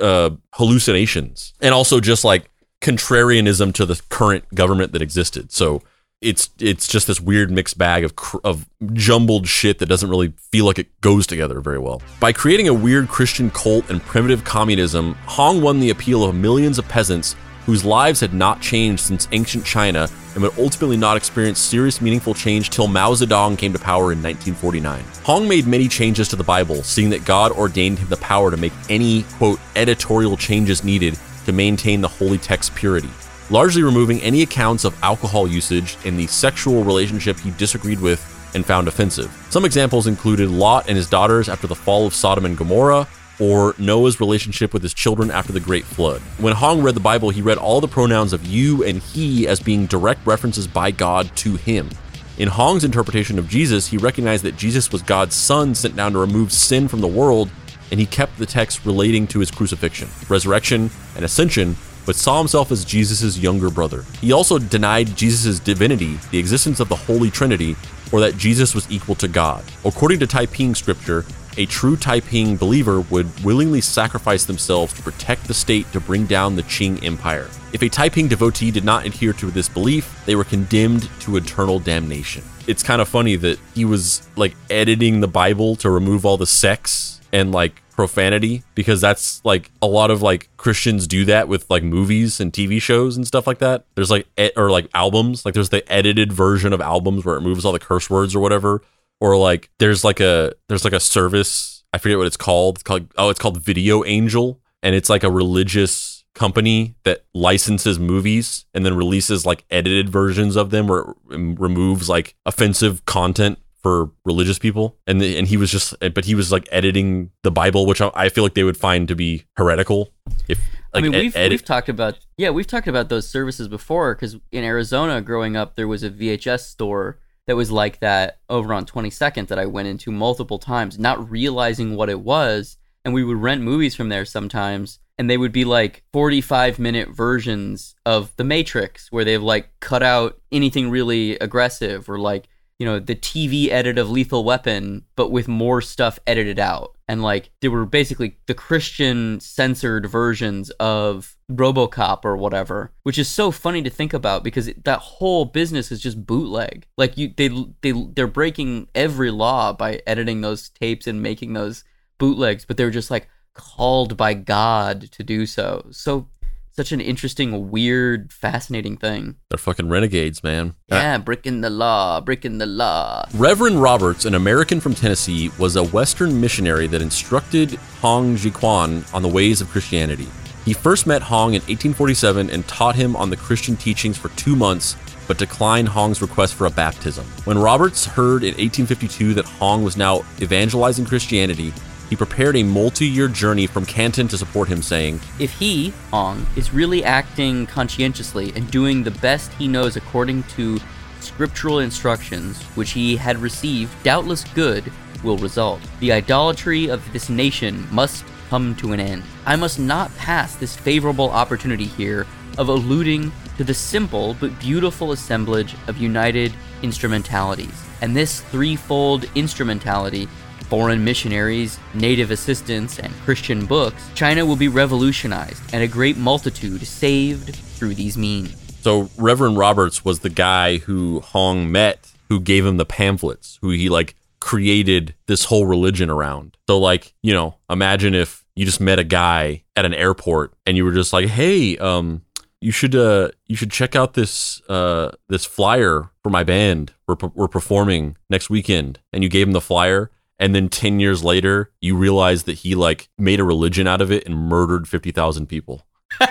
uh, hallucinations, and also just like contrarianism to the current government that existed. So it's it's just this weird mixed bag of cr- of jumbled shit that doesn't really feel like it goes together very well. By creating a weird Christian cult and primitive communism, Hong won the appeal of millions of peasants whose lives had not changed since ancient China and would ultimately not experience serious meaningful change till Mao Zedong came to power in 1949. Hong made many changes to the Bible, seeing that God ordained him the power to make any quote editorial changes needed to maintain the holy text's purity largely removing any accounts of alcohol usage in the sexual relationship he disagreed with and found offensive. Some examples included Lot and his daughters after the fall of Sodom and Gomorrah, or Noah's relationship with his children after the Great Flood. When Hong read the Bible, he read all the pronouns of you and he as being direct references by God to him. In Hong's interpretation of Jesus, he recognized that Jesus was God's son sent down to remove sin from the world, and he kept the text relating to his crucifixion, resurrection, and ascension but saw himself as Jesus' younger brother. He also denied Jesus' divinity, the existence of the Holy Trinity, or that Jesus was equal to God. According to Taiping scripture, a true Taiping believer would willingly sacrifice themselves to protect the state to bring down the Qing Empire. If a Taiping devotee did not adhere to this belief, they were condemned to eternal damnation. It's kind of funny that he was like editing the Bible to remove all the sex and like profanity because that's like a lot of like Christians do that with like movies and TV shows and stuff like that. There's like or like albums, like there's the edited version of albums where it moves all the curse words or whatever. Or like there's like a there's like a service, I forget what it's called. It's called oh, it's called Video Angel and it's like a religious company that licenses movies and then releases like edited versions of them or removes like offensive content for religious people. And the, and he was just eh, but he was like editing the bible which I, I feel like they would find to be heretical if like, I mean, we've, ed- we've talked about yeah, we've talked about those services before because in Arizona, growing up, there was a VHS store that was like that over on 22nd that I went into multiple times, not realizing what it was, and we would rent movies from there sometimes, and they would be like 45 minute versions of The Matrix, where they've like cut out anything really aggressive or like you know the TV edit of Lethal Weapon, but with more stuff edited out. And like they were basically the Christian censored versions of RoboCop or whatever, which is so funny to think about because that whole business is just bootleg. Like you, they they they're breaking every law by editing those tapes and making those bootlegs, but they're just like called by God to do so. So such an interesting, weird, fascinating thing. They're fucking renegades, man. Uh, yeah, breaking the law, breaking the law. Reverend Roberts, an American from Tennessee, was a Western missionary that instructed Hong Xiuquan on the ways of Christianity. He first met Hong in 1847 and taught him on the Christian teachings for two months, but declined Hong's request for a baptism. When Roberts heard in 1852 that Hong was now evangelizing Christianity, he prepared a multi year journey from Canton to support him, saying, If he, Hong, is really acting conscientiously and doing the best he knows according to scriptural instructions which he had received, doubtless good will result. The idolatry of this nation must come to an end. I must not pass this favorable opportunity here of alluding to the simple but beautiful assemblage of united instrumentalities. And this threefold instrumentality foreign missionaries, native assistants, and Christian books, China will be revolutionized and a great multitude saved through these means. So Reverend Roberts was the guy who Hong met, who gave him the pamphlets, who he like created this whole religion around. So like, you know, imagine if you just met a guy at an airport and you were just like, "Hey, um you should uh you should check out this uh this flyer for my band. We're we're performing next weekend." And you gave him the flyer and then 10 years later you realize that he like made a religion out of it and murdered 50,000 people.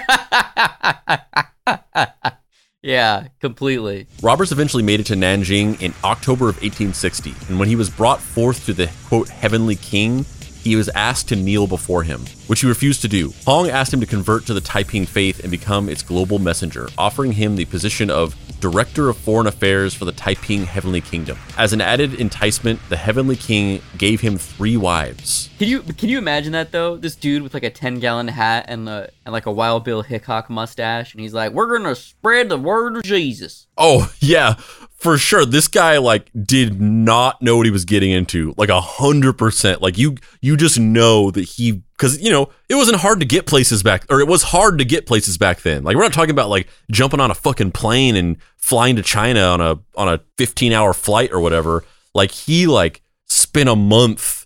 yeah, completely. Roberts eventually made it to Nanjing in October of 1860, and when he was brought forth to the quote heavenly king, he was asked to kneel before him, which he refused to do. Hong asked him to convert to the Taiping faith and become its global messenger, offering him the position of Director of Foreign Affairs for the Taiping Heavenly Kingdom. As an added enticement, the Heavenly King gave him three wives. Can you can you imagine that though? This dude with like a ten gallon hat and uh, and like a Wild Bill Hickok mustache, and he's like, "We're gonna spread the word of Jesus." Oh yeah, for sure. This guy like did not know what he was getting into, like a hundred percent. Like you, you just know that he, because you know it wasn't hard to get places back, or it was hard to get places back then. Like we're not talking about like jumping on a fucking plane and flying to China on a on a fifteen hour flight or whatever. Like he like spent a month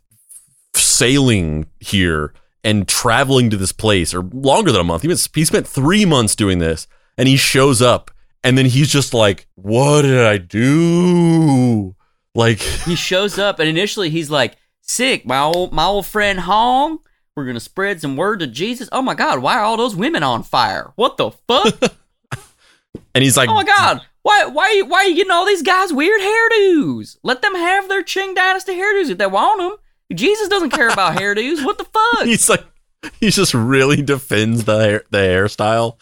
sailing here and traveling to this place, or longer than a month. He, was, he spent three months doing this, and he shows up and then he's just like, "What did I do?" Like he shows up, and initially he's like, "Sick, my old my old friend Hong. We're gonna spread some word to Jesus. Oh my God, why are all those women on fire? What the fuck?" and he's like, "Oh my God." Why, why, are you, why are you getting all these guys weird hairdos? Let them have their Qing Dynasty hairdos if they want them. Jesus doesn't care about hairdos. What the fuck? He's like, he just really defends the hair, the hairstyle.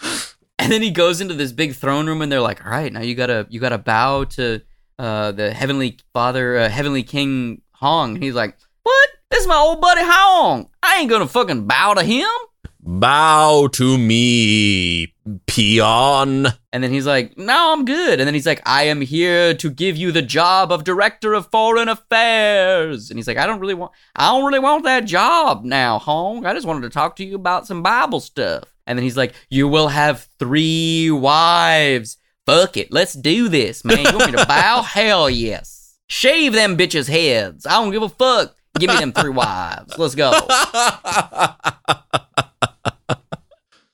And then he goes into this big throne room, and they're like, "All right, now you gotta you gotta bow to uh, the heavenly Father, uh, heavenly King Hong." And he's like, "What? This is my old buddy Hong. I ain't gonna fucking bow to him." Bow to me, peon. And then he's like, No, I'm good. And then he's like, I am here to give you the job of director of foreign affairs. And he's like, I don't really want I don't really want that job now, Hong. I just wanted to talk to you about some Bible stuff. And then he's like, You will have three wives. Fuck it. Let's do this, man. You want me to bow? Hell yes. Shave them bitches' heads. I don't give a fuck. Give me them three wives. Let's go.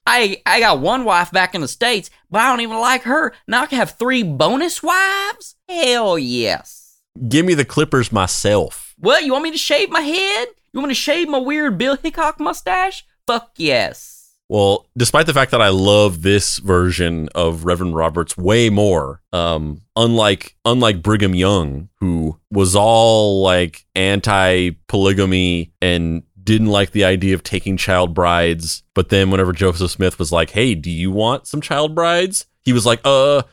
I I got one wife back in the States, but I don't even like her. Now I can have three bonus wives? Hell yes. Give me the clippers myself. What? You want me to shave my head? You want me to shave my weird Bill Hickok mustache? Fuck yes. Well, despite the fact that I love this version of Reverend Roberts way more, um, unlike unlike Brigham Young, who was all like anti polygamy and didn't like the idea of taking child brides, but then whenever Joseph Smith was like, "Hey, do you want some child brides?" He was like, "Uh,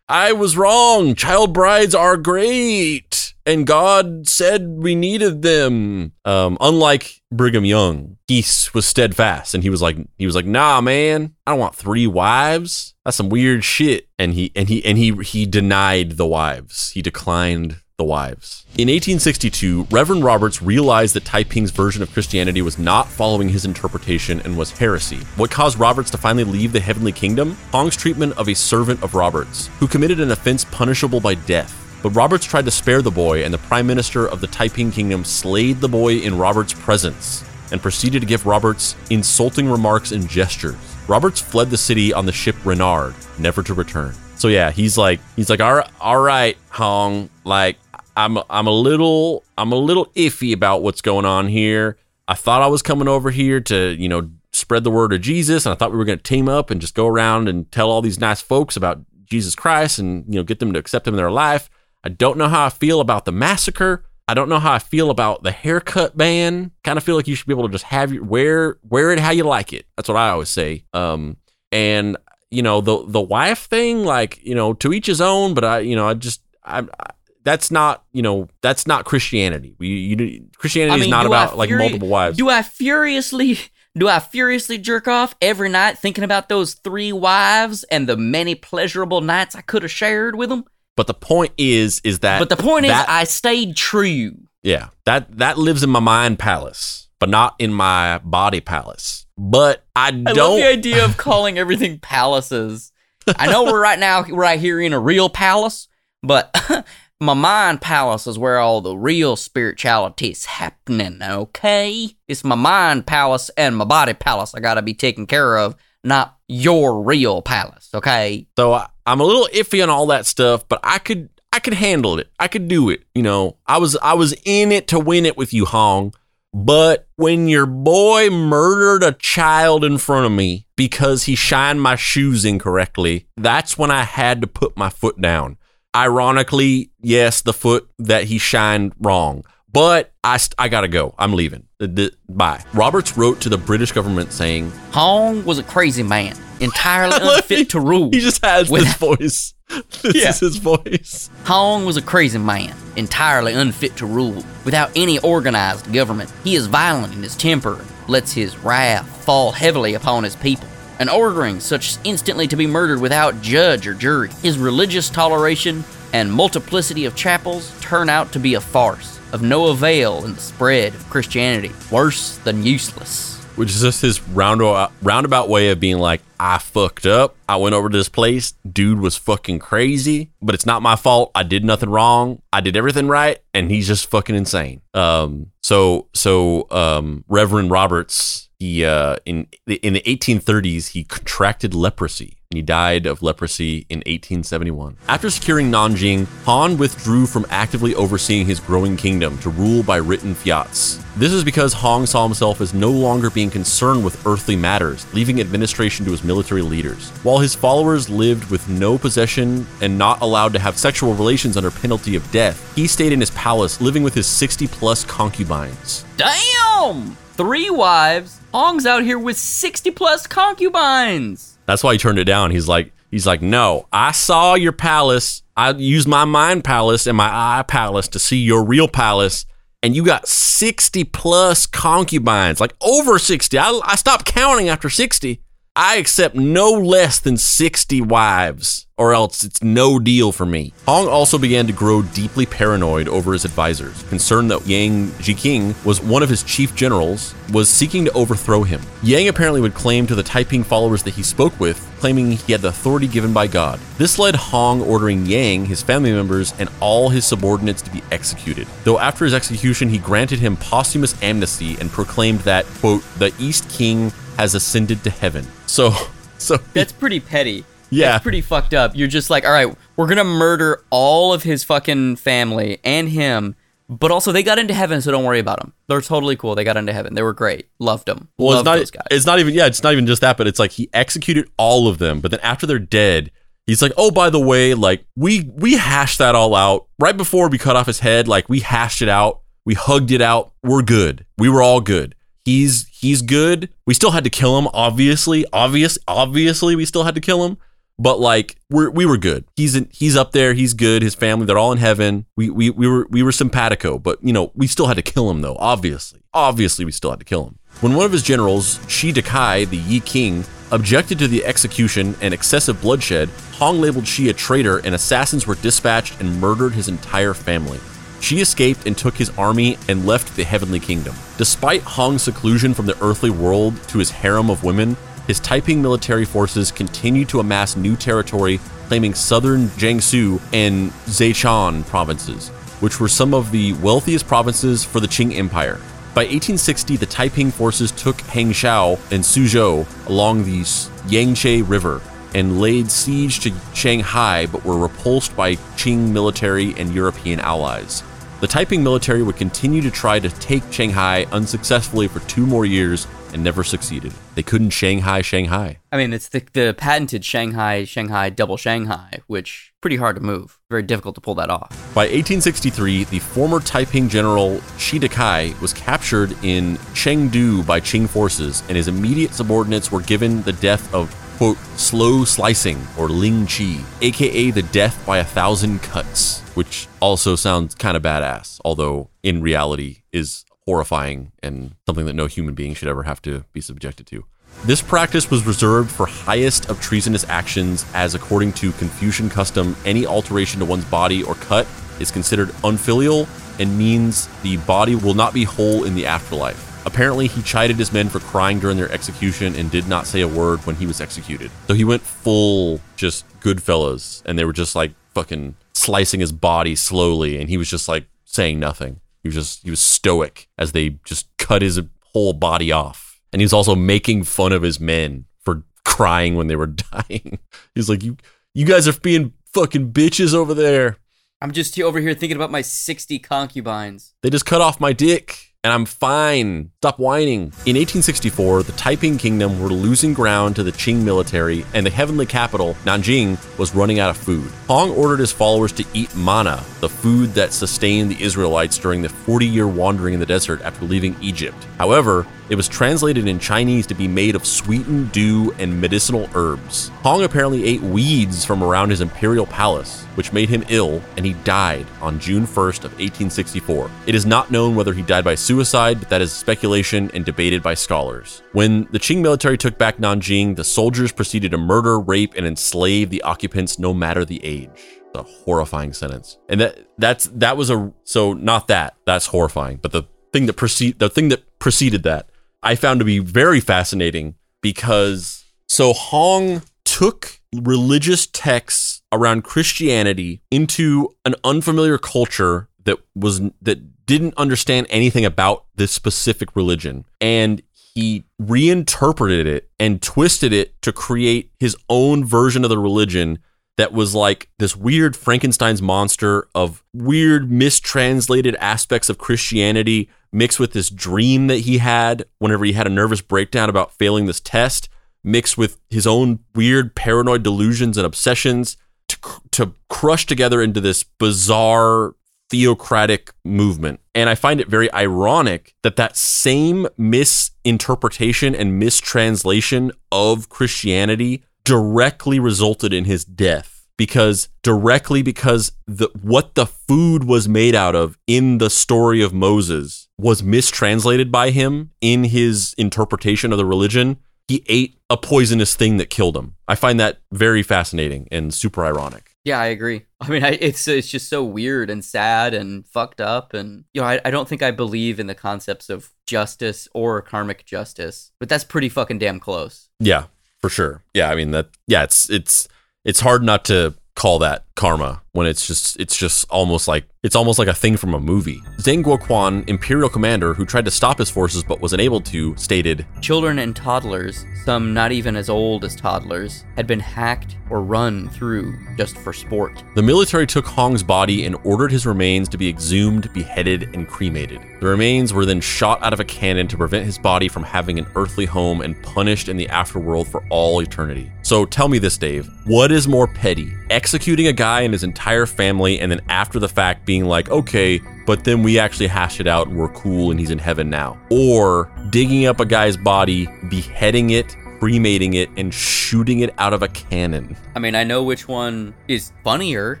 I was wrong. Child brides are great." and God said we needed them. Um, unlike Brigham Young, he was steadfast, and he was like, he was like, nah, man, I don't want three wives. That's some weird shit. And he and he and he he denied the wives. He declined the wives. In 1862, Reverend Roberts realized that Taiping's version of Christianity was not following his interpretation and was heresy. What caused Roberts to finally leave the heavenly kingdom? Hong's treatment of a servant of Roberts, who committed an offense punishable by death. But Roberts tried to spare the boy, and the Prime Minister of the Taiping Kingdom slayed the boy in Roberts' presence and proceeded to give Roberts insulting remarks and gestures. Roberts fled the city on the ship Renard, never to return. So yeah, he's like he's like all right, all right, Hong, like I'm I'm a little I'm a little iffy about what's going on here. I thought I was coming over here to, you know, spread the word of Jesus and I thought we were going to team up and just go around and tell all these nice folks about Jesus Christ and, you know, get them to accept him in their life. I don't know how I feel about the massacre. I don't know how I feel about the haircut ban. Kind of feel like you should be able to just have your wear wear it how you like it. That's what I always say. Um, and you know the the wife thing, like you know, to each his own. But I, you know, I just I, I that's not you know that's not Christianity. We you, Christianity I mean, is not about furi- like multiple wives. Do I furiously do I furiously jerk off every night thinking about those three wives and the many pleasurable nights I could have shared with them? But the point is, is that. But the point that, is, I stayed true. Yeah, that that lives in my mind palace, but not in my body palace. But I don't. I love the idea of calling everything palaces. I know we're right now right here in a real palace, but my mind palace is where all the real spirituality is happening. Okay, it's my mind palace and my body palace. I gotta be taken care of, not your real palace. Okay. So I, I'm a little iffy on all that stuff, but I could I could handle it. I could do it. You know, I was I was in it to win it with you, Hong. But when your boy murdered a child in front of me because he shined my shoes incorrectly, that's when I had to put my foot down. Ironically, yes, the foot that he shined wrong. But I, st- I gotta go. I'm leaving. D- d- Bye. Roberts wrote to the British government saying, Hong was a crazy man, entirely unfit to rule. he just has With- this voice. This Yeah. is his voice. Hong was a crazy man, entirely unfit to rule, without any organized government. He is violent in his temper and lets his wrath fall heavily upon his people, and ordering such instantly to be murdered without judge or jury. His religious toleration and multiplicity of chapels turn out to be a farce, of no avail in the spread of Christianity, worse than useless. which is just his roundabout, roundabout way of being like, I fucked up. I went over to this place. Dude was fucking crazy, but it's not my fault. I did nothing wrong. I did everything right, and he's just fucking insane. Um, so so um, Reverend Roberts, he uh, in the, in the 1830s, he contracted leprosy. And he died of leprosy in 1871. After securing Nanjing, Han withdrew from actively overseeing his growing kingdom to rule by written fiats. This is because Hong saw himself as no longer being concerned with earthly matters, leaving administration to his military leaders. While his followers lived with no possession and not allowed to have sexual relations under penalty of death, he stayed in his palace living with his 60 plus concubines. Damn! Three wives. Hong's out here with 60 plus concubines. That's why he turned it down. He's like, he's like, no, I saw your palace. I used my mind palace and my eye palace to see your real palace. And you got 60 plus concubines, like over 60. I, I stopped counting after 60. I accept no less than 60 wives, or else it's no deal for me. Hong also began to grow deeply paranoid over his advisors, concerned that Yang Xiuqing was one of his chief generals, was seeking to overthrow him. Yang apparently would claim to the Taiping followers that he spoke with, claiming he had the authority given by God. This led Hong ordering Yang, his family members, and all his subordinates to be executed. Though after his execution, he granted him posthumous amnesty and proclaimed that, quote, the East King has ascended to heaven. So, so That's pretty petty. Yeah. That's pretty fucked up. You're just like, all right, we're gonna murder all of his fucking family and him, but also they got into heaven, so don't worry about them. They're totally cool. They got into heaven. They were great. Loved them. Well, Loved it's not. It's not even. Yeah, it's not even just that. But it's like he executed all of them. But then after they're dead, he's like, "Oh, by the way, like we we hashed that all out right before we cut off his head. Like we hashed it out. We hugged it out. We're good. We were all good. He's he's good. We still had to kill him. Obviously, obvious. Obviously, we still had to kill him. But like we're we were good. He's in, he's up there. He's good. His family, they're all in heaven. We we we were we were simpatico. But you know, we still had to kill him though. Obviously, obviously, we still had to kill him. When one of his generals, Shi Dakai, the Yi King, objected to the execution and excessive bloodshed, Hong labeled Shi a traitor, and assassins were dispatched and murdered his entire family. She escaped and took his army and left the heavenly kingdom. Despite Hong's seclusion from the earthly world to his harem of women, his Taiping military forces continued to amass new territory, claiming southern Jiangsu and Zhejiang provinces, which were some of the wealthiest provinces for the Qing Empire. By 1860, the Taiping forces took Hangzhou and Suzhou along the Yangtze River and laid siege to Shanghai but were repulsed by Qing military and European allies. The Taiping military would continue to try to take Shanghai unsuccessfully for two more years and never succeeded. They couldn't Shanghai Shanghai. I mean, it's the the patented Shanghai Shanghai double Shanghai, which pretty hard to move. Very difficult to pull that off. By 1863, the former Taiping general Shi Dakai was captured in Chengdu by Qing forces, and his immediate subordinates were given the death of, quote, slow slicing, or Ling Chi, aka the death by a thousand cuts, which also sounds kind of badass, although in reality is horrifying and something that no human being should ever have to be subjected to. This practice was reserved for highest of treasonous actions, as according to Confucian custom, any alteration to one's body or cut is considered unfilial and means the body will not be whole in the afterlife. Apparently, he chided his men for crying during their execution and did not say a word when he was executed. So he went full just Goodfellas, and they were just like fucking slicing his body slowly, and he was just like saying nothing. He was just he was stoic as they just cut his whole body off, and he was also making fun of his men for crying when they were dying. He's like, "You you guys are being fucking bitches over there." I'm just over here thinking about my 60 concubines. They just cut off my dick and I'm fine. Stop whining. In 1864, the Taiping Kingdom were losing ground to the Qing military, and the heavenly capital, Nanjing, was running out of food. Hong ordered his followers to eat manna, the food that sustained the Israelites during the 40 year wandering in the desert after leaving Egypt. However, it was translated in Chinese to be made of sweetened dew and medicinal herbs. Hong apparently ate weeds from around his imperial palace, which made him ill, and he died on June 1st of 1864. It is not known whether he died by suicide, but that is speculation and debated by scholars. When the Qing military took back Nanjing, the soldiers proceeded to murder, rape, and enslave the occupants no matter the age. A horrifying sentence. And that that's that was a so not that. That's horrifying, but the thing that precede the thing that preceded that I found to be very fascinating because so Hong took religious texts around Christianity into an unfamiliar culture that was that didn't understand anything about this specific religion and he reinterpreted it and twisted it to create his own version of the religion that was like this weird Frankenstein's monster of weird mistranslated aspects of Christianity mixed with this dream that he had whenever he had a nervous breakdown about failing this test, mixed with his own weird paranoid delusions and obsessions to, to crush together into this bizarre theocratic movement. And I find it very ironic that that same misinterpretation and mistranslation of Christianity directly resulted in his death because directly because the what the food was made out of in the story of Moses was mistranslated by him in his interpretation of the religion he ate a poisonous thing that killed him i find that very fascinating and super ironic Yeah, I agree. I mean, I, it's it's just so weird and sad and fucked up, and you know, I, I don't think I believe in the concepts of justice or karmic justice, but that's pretty fucking damn close. yeah for sure. Yeah i mean that yeah it's it's it's hard not to call that karma when it's just it's just almost like it's almost like a thing from a movie. Zhang Guoquan, imperial commander who tried to stop his forces but was unable to, stated, Children and toddlers, some not even as old as toddlers, had been hacked or run through just for sport. The military took Hong's body and ordered his remains to be exhumed, beheaded, and cremated. The remains were then shot out of a cannon to prevent his body from having an earthly home and punished in the afterworld for all eternity. So tell me this, Dave. What is more petty? Executing a guy and his entire family and then after the fact being like, okay, but then we actually hash it out and we're cool and he's in heaven now. Or digging up a guy's body, beheading it, cremating it, and shooting it out of a cannon. I mean, I know which one is funnier.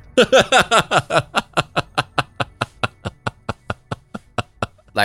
like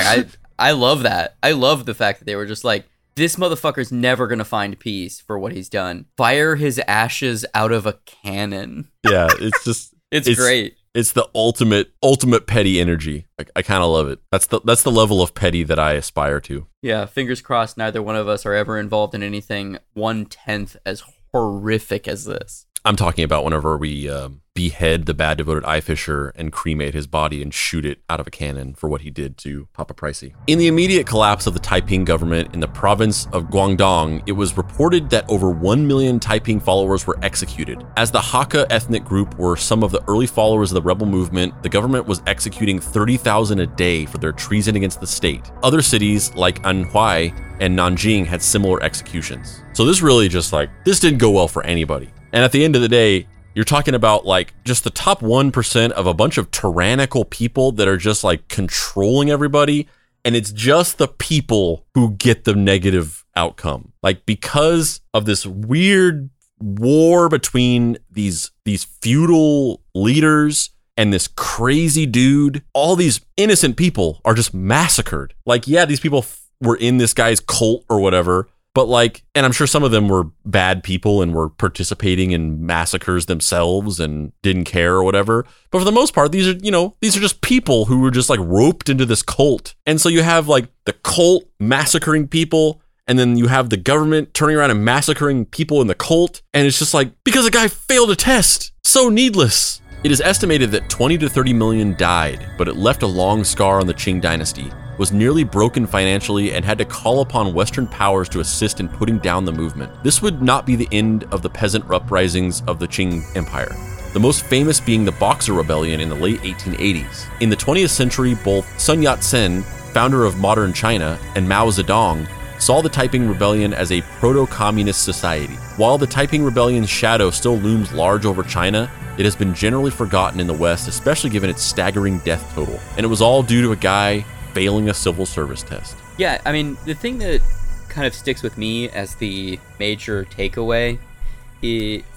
I I love that. I love the fact that they were just like this motherfucker's never going to find peace for what he's done. Fire his ashes out of a cannon. yeah, it's just It's, It's- great. It's the ultimate ultimate petty energy. I, kind of love it. That's the that's the level of petty that I aspire to. Yeah, fingers crossed neither one of us are ever involved in anything one tenth as horrific as this. I'm talking about whenever we um, behead the bad devoted eye fisher and cremate his body and shoot it out of a cannon for what he did to Papa Pricey. In the immediate collapse of the Taiping government in the province of Guangdong, it was reported that over 1 million Taiping followers were executed. As the Hakka ethnic group were some of the early followers of the rebel movement, the government was executing 30,000 a day for their treason against the state. Other cities like Anhui and Nanjing had similar executions. So this really just like, this didn't go well for anybody. And at the end of the day, you're talking about like just the top 1% of a bunch of tyrannical people that are just like controlling everybody. And it's just the people who get the negative outcome. Like because of this weird war between these these feudal leaders and this crazy dude, all these innocent people are just massacred. Like, yeah, these people f- were in this guy's cult or whatever, but like, and I'm sure some of them were bad people and were participating in massacres themselves and didn't care or whatever. But for the most part, these are, you know, these are just people who were just like roped into this cult. And so you have like the cult massacring people. And then you have the government turning around and massacring people in the cult. And it's just like, because a guy failed a test. So needless. It is estimated that 20 to 30 million died, but it left a long scar on the Qing dynasty, was nearly broken financially, and had to call upon Western powers to assist in putting down the movement. This would not be the end of the peasant uprisings of the Qing Empire. the most famous being the Boxer Rebellion in the late 1880s. In the 20th century, both Sun Yat sen, founder of modern China, and Mao Zedong saw the Taiping Rebellion as a proto communist society. While the Taiping Rebellion's shadow still looms large over China, it has been generally forgotten in the West, especially given its staggering death total. And it was all due to a guy failing a civil service test. Yeah, I mean, the thing that kind of sticks with me as the major takeaway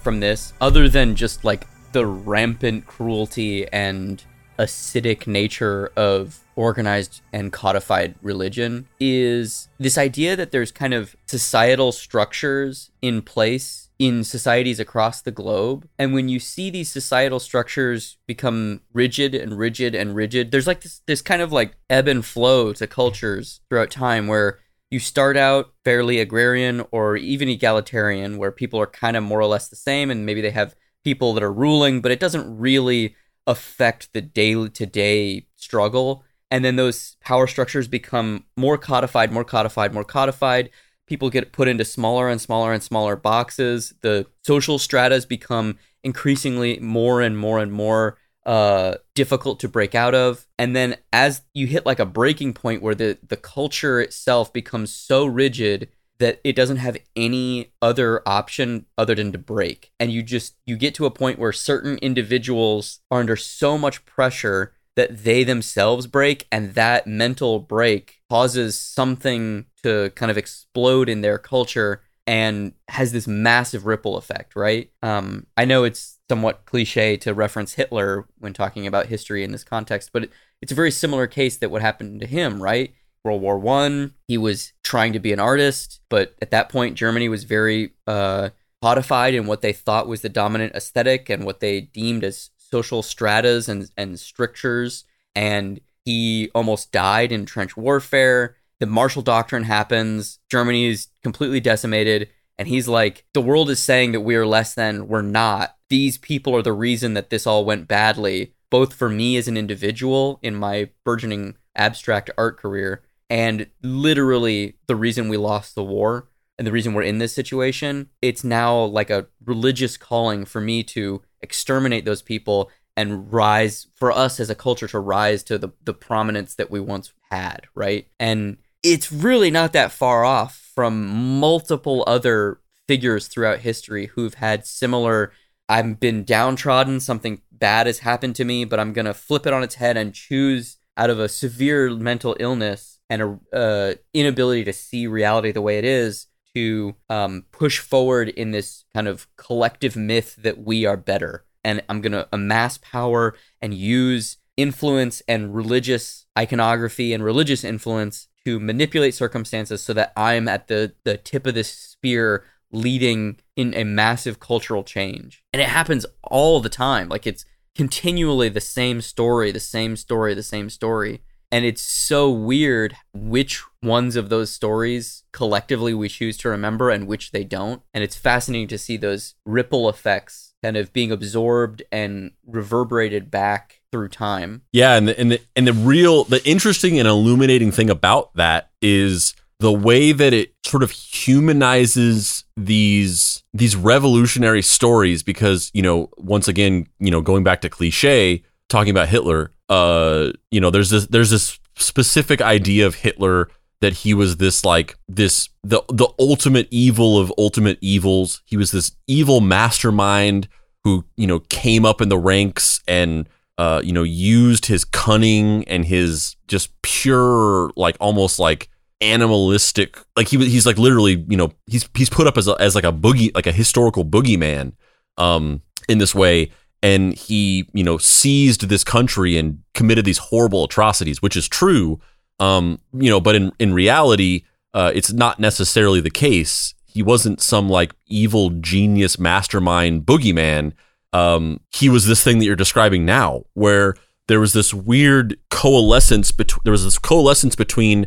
from this, other than just like the rampant cruelty and acidic nature of organized and codified religion is this idea that there's kind of societal structures in place in societies across the globe. And when you see these societal structures become rigid and rigid and rigid, there's like this, this kind of like ebb and flow to cultures throughout time where you start out fairly agrarian or even egalitarian, where people are kind of more or less the same and maybe they have people that are ruling, but it doesn't really affect the day to day struggle and then those power structures become more codified, more codified, more codified. People get put into smaller and smaller and smaller boxes. The social stratas become increasingly more and more and more uh, difficult to break out of. And then as you hit like a breaking point where the, the culture itself becomes so rigid that it doesn't have any other option other than to break. And you just you get to a point where certain individuals are under so much pressure that they themselves break and that mental break causes something to kind of explode in their culture and has this massive ripple effect, right? Um, I know it's somewhat cliche to reference Hitler when talking about history in this context, but it, it's a very similar case that what happened to him, right? World War One, he was trying to be an artist, but at that point, Germany was very uh, codified in what they thought was the dominant aesthetic and what they deemed as social stratas and, and strictures, and he almost died in trench warfare. The Marshall Doctrine happens. Germany is completely decimated. And he's like, the world is saying that we are less than, we're not. These people are the reason that this all went badly, both for me as an individual in my burgeoning abstract art career, and literally the reason we lost the war and the reason we're in this situation. It's now like a religious calling for me to exterminate those people and rise for us as a culture to rise to the, the prominence that we once had, right? And it's really not that far off from multiple other figures throughout history who've had similar I've been downtrodden, something bad has happened to me, but I'm going to flip it on its head and choose out of a severe mental illness and a uh, inability to see reality the way it is to um, push forward in this kind of collective myth that we are better. And I'm going to amass power and use influence and religious iconography and religious influence to manipulate circumstances so that I'm at the, the tip of this spear leading in a massive cultural change. And it happens all the time. Like it's continually the same story, the same story, the same story. And it's so weird which ones of those stories collectively we choose to remember and which they don't. And it's fascinating to see those ripple effects kind of being absorbed and reverberated back through time. Yeah, and the, and the and the real the interesting and illuminating thing about that is the way that it sort of humanizes these these revolutionary stories because, you know, once again, you know, going back to cliche, talking about Hitler, uh, you know, there's this there's this specific idea of Hitler that he was this like this the the ultimate evil of ultimate evils. He was this evil mastermind who you know came up in the ranks and uh, you know used his cunning and his just pure like almost like animalistic like he he's like literally you know he's he's put up as a, as like a boogie like a historical boogeyman um in this way. And he you know seized this country and committed these horrible atrocities which is true um you know but in in reality uh it's not necessarily the case. He wasn't some like evil genius mastermind boogeyman um he was this thing that you're describing now where there was this weird coalescence between there was this coalescence between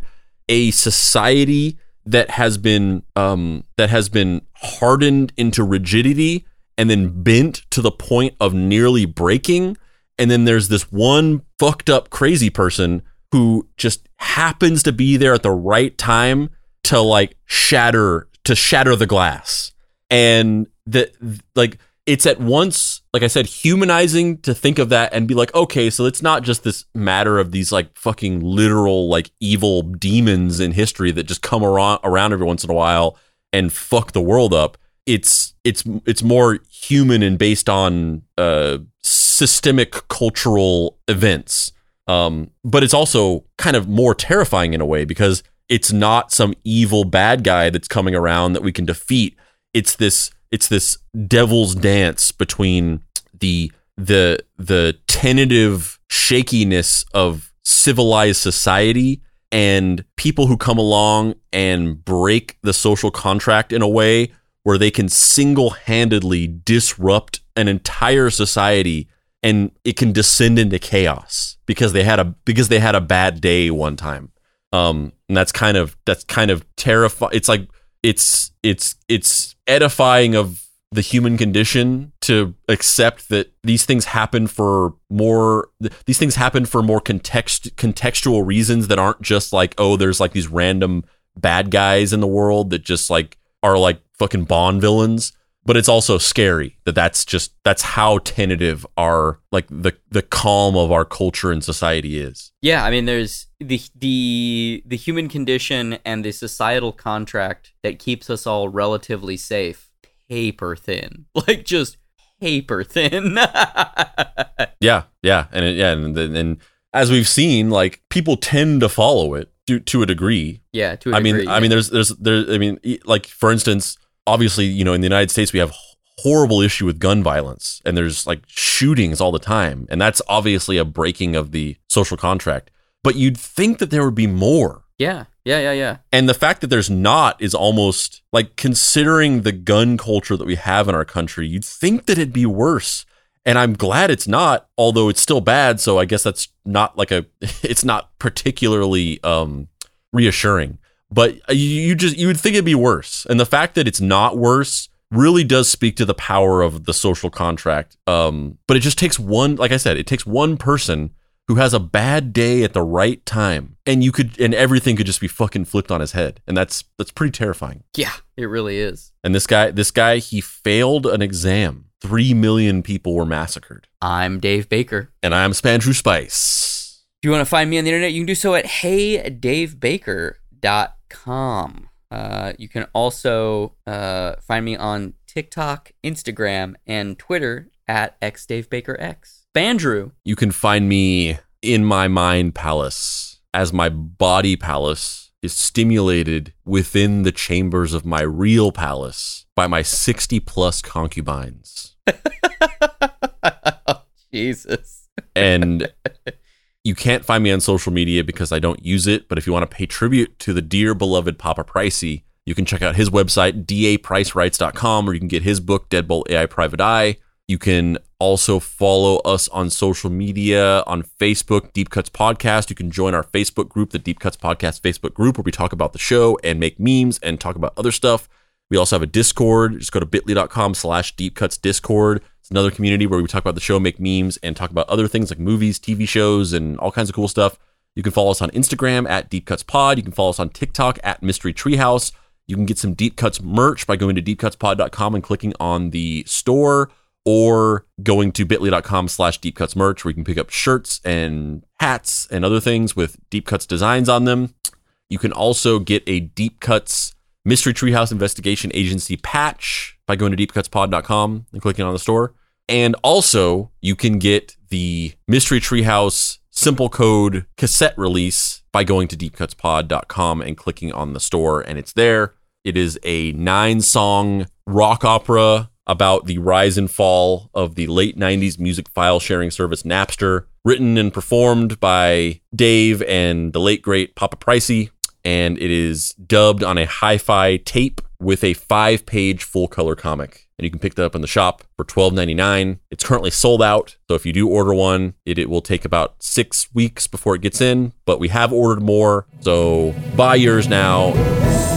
a society that has been um that has been hardened into rigidity and then bent to the point of nearly breaking. And then there's this one fucked up crazy person who just happens to be there at the right time to like shatter to shatter the glass. And that like it's at once, like I said, humanizing to think of that and be like, okay, so it's not just this matter of these like fucking literal like evil demons in history that just come around around every once in a while and fuck the world up. It's it's it's more human and based on uh, systemic cultural events. Um, but it's also kind of more terrifying in a way because it's not some evil bad guy that's coming around that we can defeat. It's this it's this devil's dance between the the the tentative shakiness of civilized society and people who come along and break the social contract in a way where they can single-handedly disrupt an entire society and it can descend into chaos because they had a because they had a bad day one time. Um and that's kind of that's kind of terrifying it's like it's it's it's edifying of the human condition to accept that these things happen for more these things happen for more context contextual reasons that aren't just like oh there's like these random bad guys in the world that just like are like fucking bond villains but it's also scary that that's just that's how tentative our like the the calm of our culture and society is Yeah, I mean, there's the the the human condition and the societal contract that keeps us all relatively safe, paper thin, like just paper thin. yeah yeah and it, yeah and, and as we've seen like people tend to follow it to, to a degree yeah, to a I mean, degree, I mean, there's, there's, there. I mean, like for instance, obviously, you know, in the United States, we have horrible issue with gun violence, and there's like shootings all the time, and that's obviously a breaking of the social contract. But you'd think that there would be more, yeah, yeah, yeah, yeah. and the fact that there's not is almost like considering the gun culture that we have in our country. You'd think that it'd be worse. And I'm glad it's not, although it's still bad. So I guess that's not like a, it's not particularly um, reassuring. But you, just you would think it'd be worse, and the fact that it's not worse really does speak to the power of the social contract. Um, but it just takes one, like I said, it takes one person who has a bad day at the right time, and you could, and everything could just be fucking flipped on his head, and that's that's pretty terrifying. Yeah, it really is. And this guy, this guy, he failed an exam. Three million people were massacred, I'm Dave Baker. and I'm Spandrew Spice. If you want to find me on the internet, you can do so at heydavebaker.com. Uh, you can also uh, find me on TikTok, Instagram, and Twitter at xdavebakerx. Bandrew, You can find me in my mind palace as my body palace is stimulated within the chambers of my real palace by my 60 plus concubines. Jesus. And you can't find me on social media because I don't use it. But if you want to pay tribute to the dear beloved Papa Pricey, you can check out his website, dapricerights.com, or you can get his book, Deadbolt AI Private Eye. You can also follow us on social media on Facebook, Deep Cuts Podcast. You can join our Facebook group, the Deep Cuts Podcast Facebook group, where we talk about the show and make memes and talk about other stuff. We also have a Discord. Just go to bit.ly.com slash Deep Cuts Discord. It's another community where we talk about the show, make memes, and talk about other things like movies, TV shows, and all kinds of cool stuff. You can follow us on Instagram at Deep Cuts Pod. You can follow us on TikTok at Mystery Treehouse. You can get some Deep Cuts merch by going to deepcutspod.com and clicking on the store or going to bit.ly.com slash deep cuts merch where you can pick up shirts and hats and other things with deep cuts designs on them. You can also get a deep cuts mystery treehouse investigation agency patch by going to deepcutspod.com and clicking on the store. And also you can get the mystery treehouse simple code cassette release by going to deepcutspod.com and clicking on the store and it's there. It is a nine song rock opera about the rise and fall of the late 90s music file sharing service Napster, written and performed by Dave and the late great Papa Pricey. And it is dubbed on a hi fi tape with a five page full color comic. And you can pick that up in the shop for $12.99. It's currently sold out. So if you do order one, it, it will take about six weeks before it gets in. But we have ordered more. So buy yours now.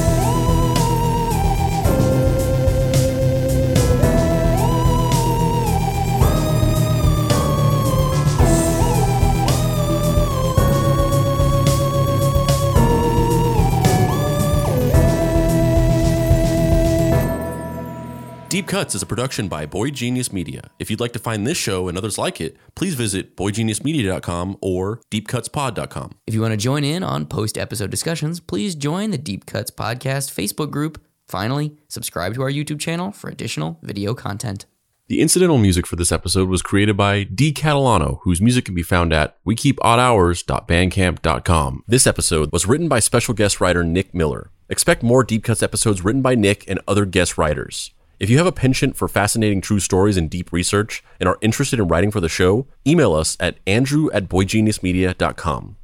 Deep Cuts is a production by Boy Genius Media. If you'd like to find this show and others like it, please visit boygeniusmedia.com or deepcutspod.com. If you want to join in on post episode discussions, please join the Deep Cuts Podcast Facebook group. Finally, subscribe to our YouTube channel for additional video content. The incidental music for this episode was created by D. Catalano, whose music can be found at wekeepoddhours.bandcamp.com. This episode was written by special guest writer Nick Miller. Expect more Deep Cuts episodes written by Nick and other guest writers. If you have a penchant for fascinating true stories and deep research and are interested in writing for the show, email us at andrew at boygeniusmedia.com.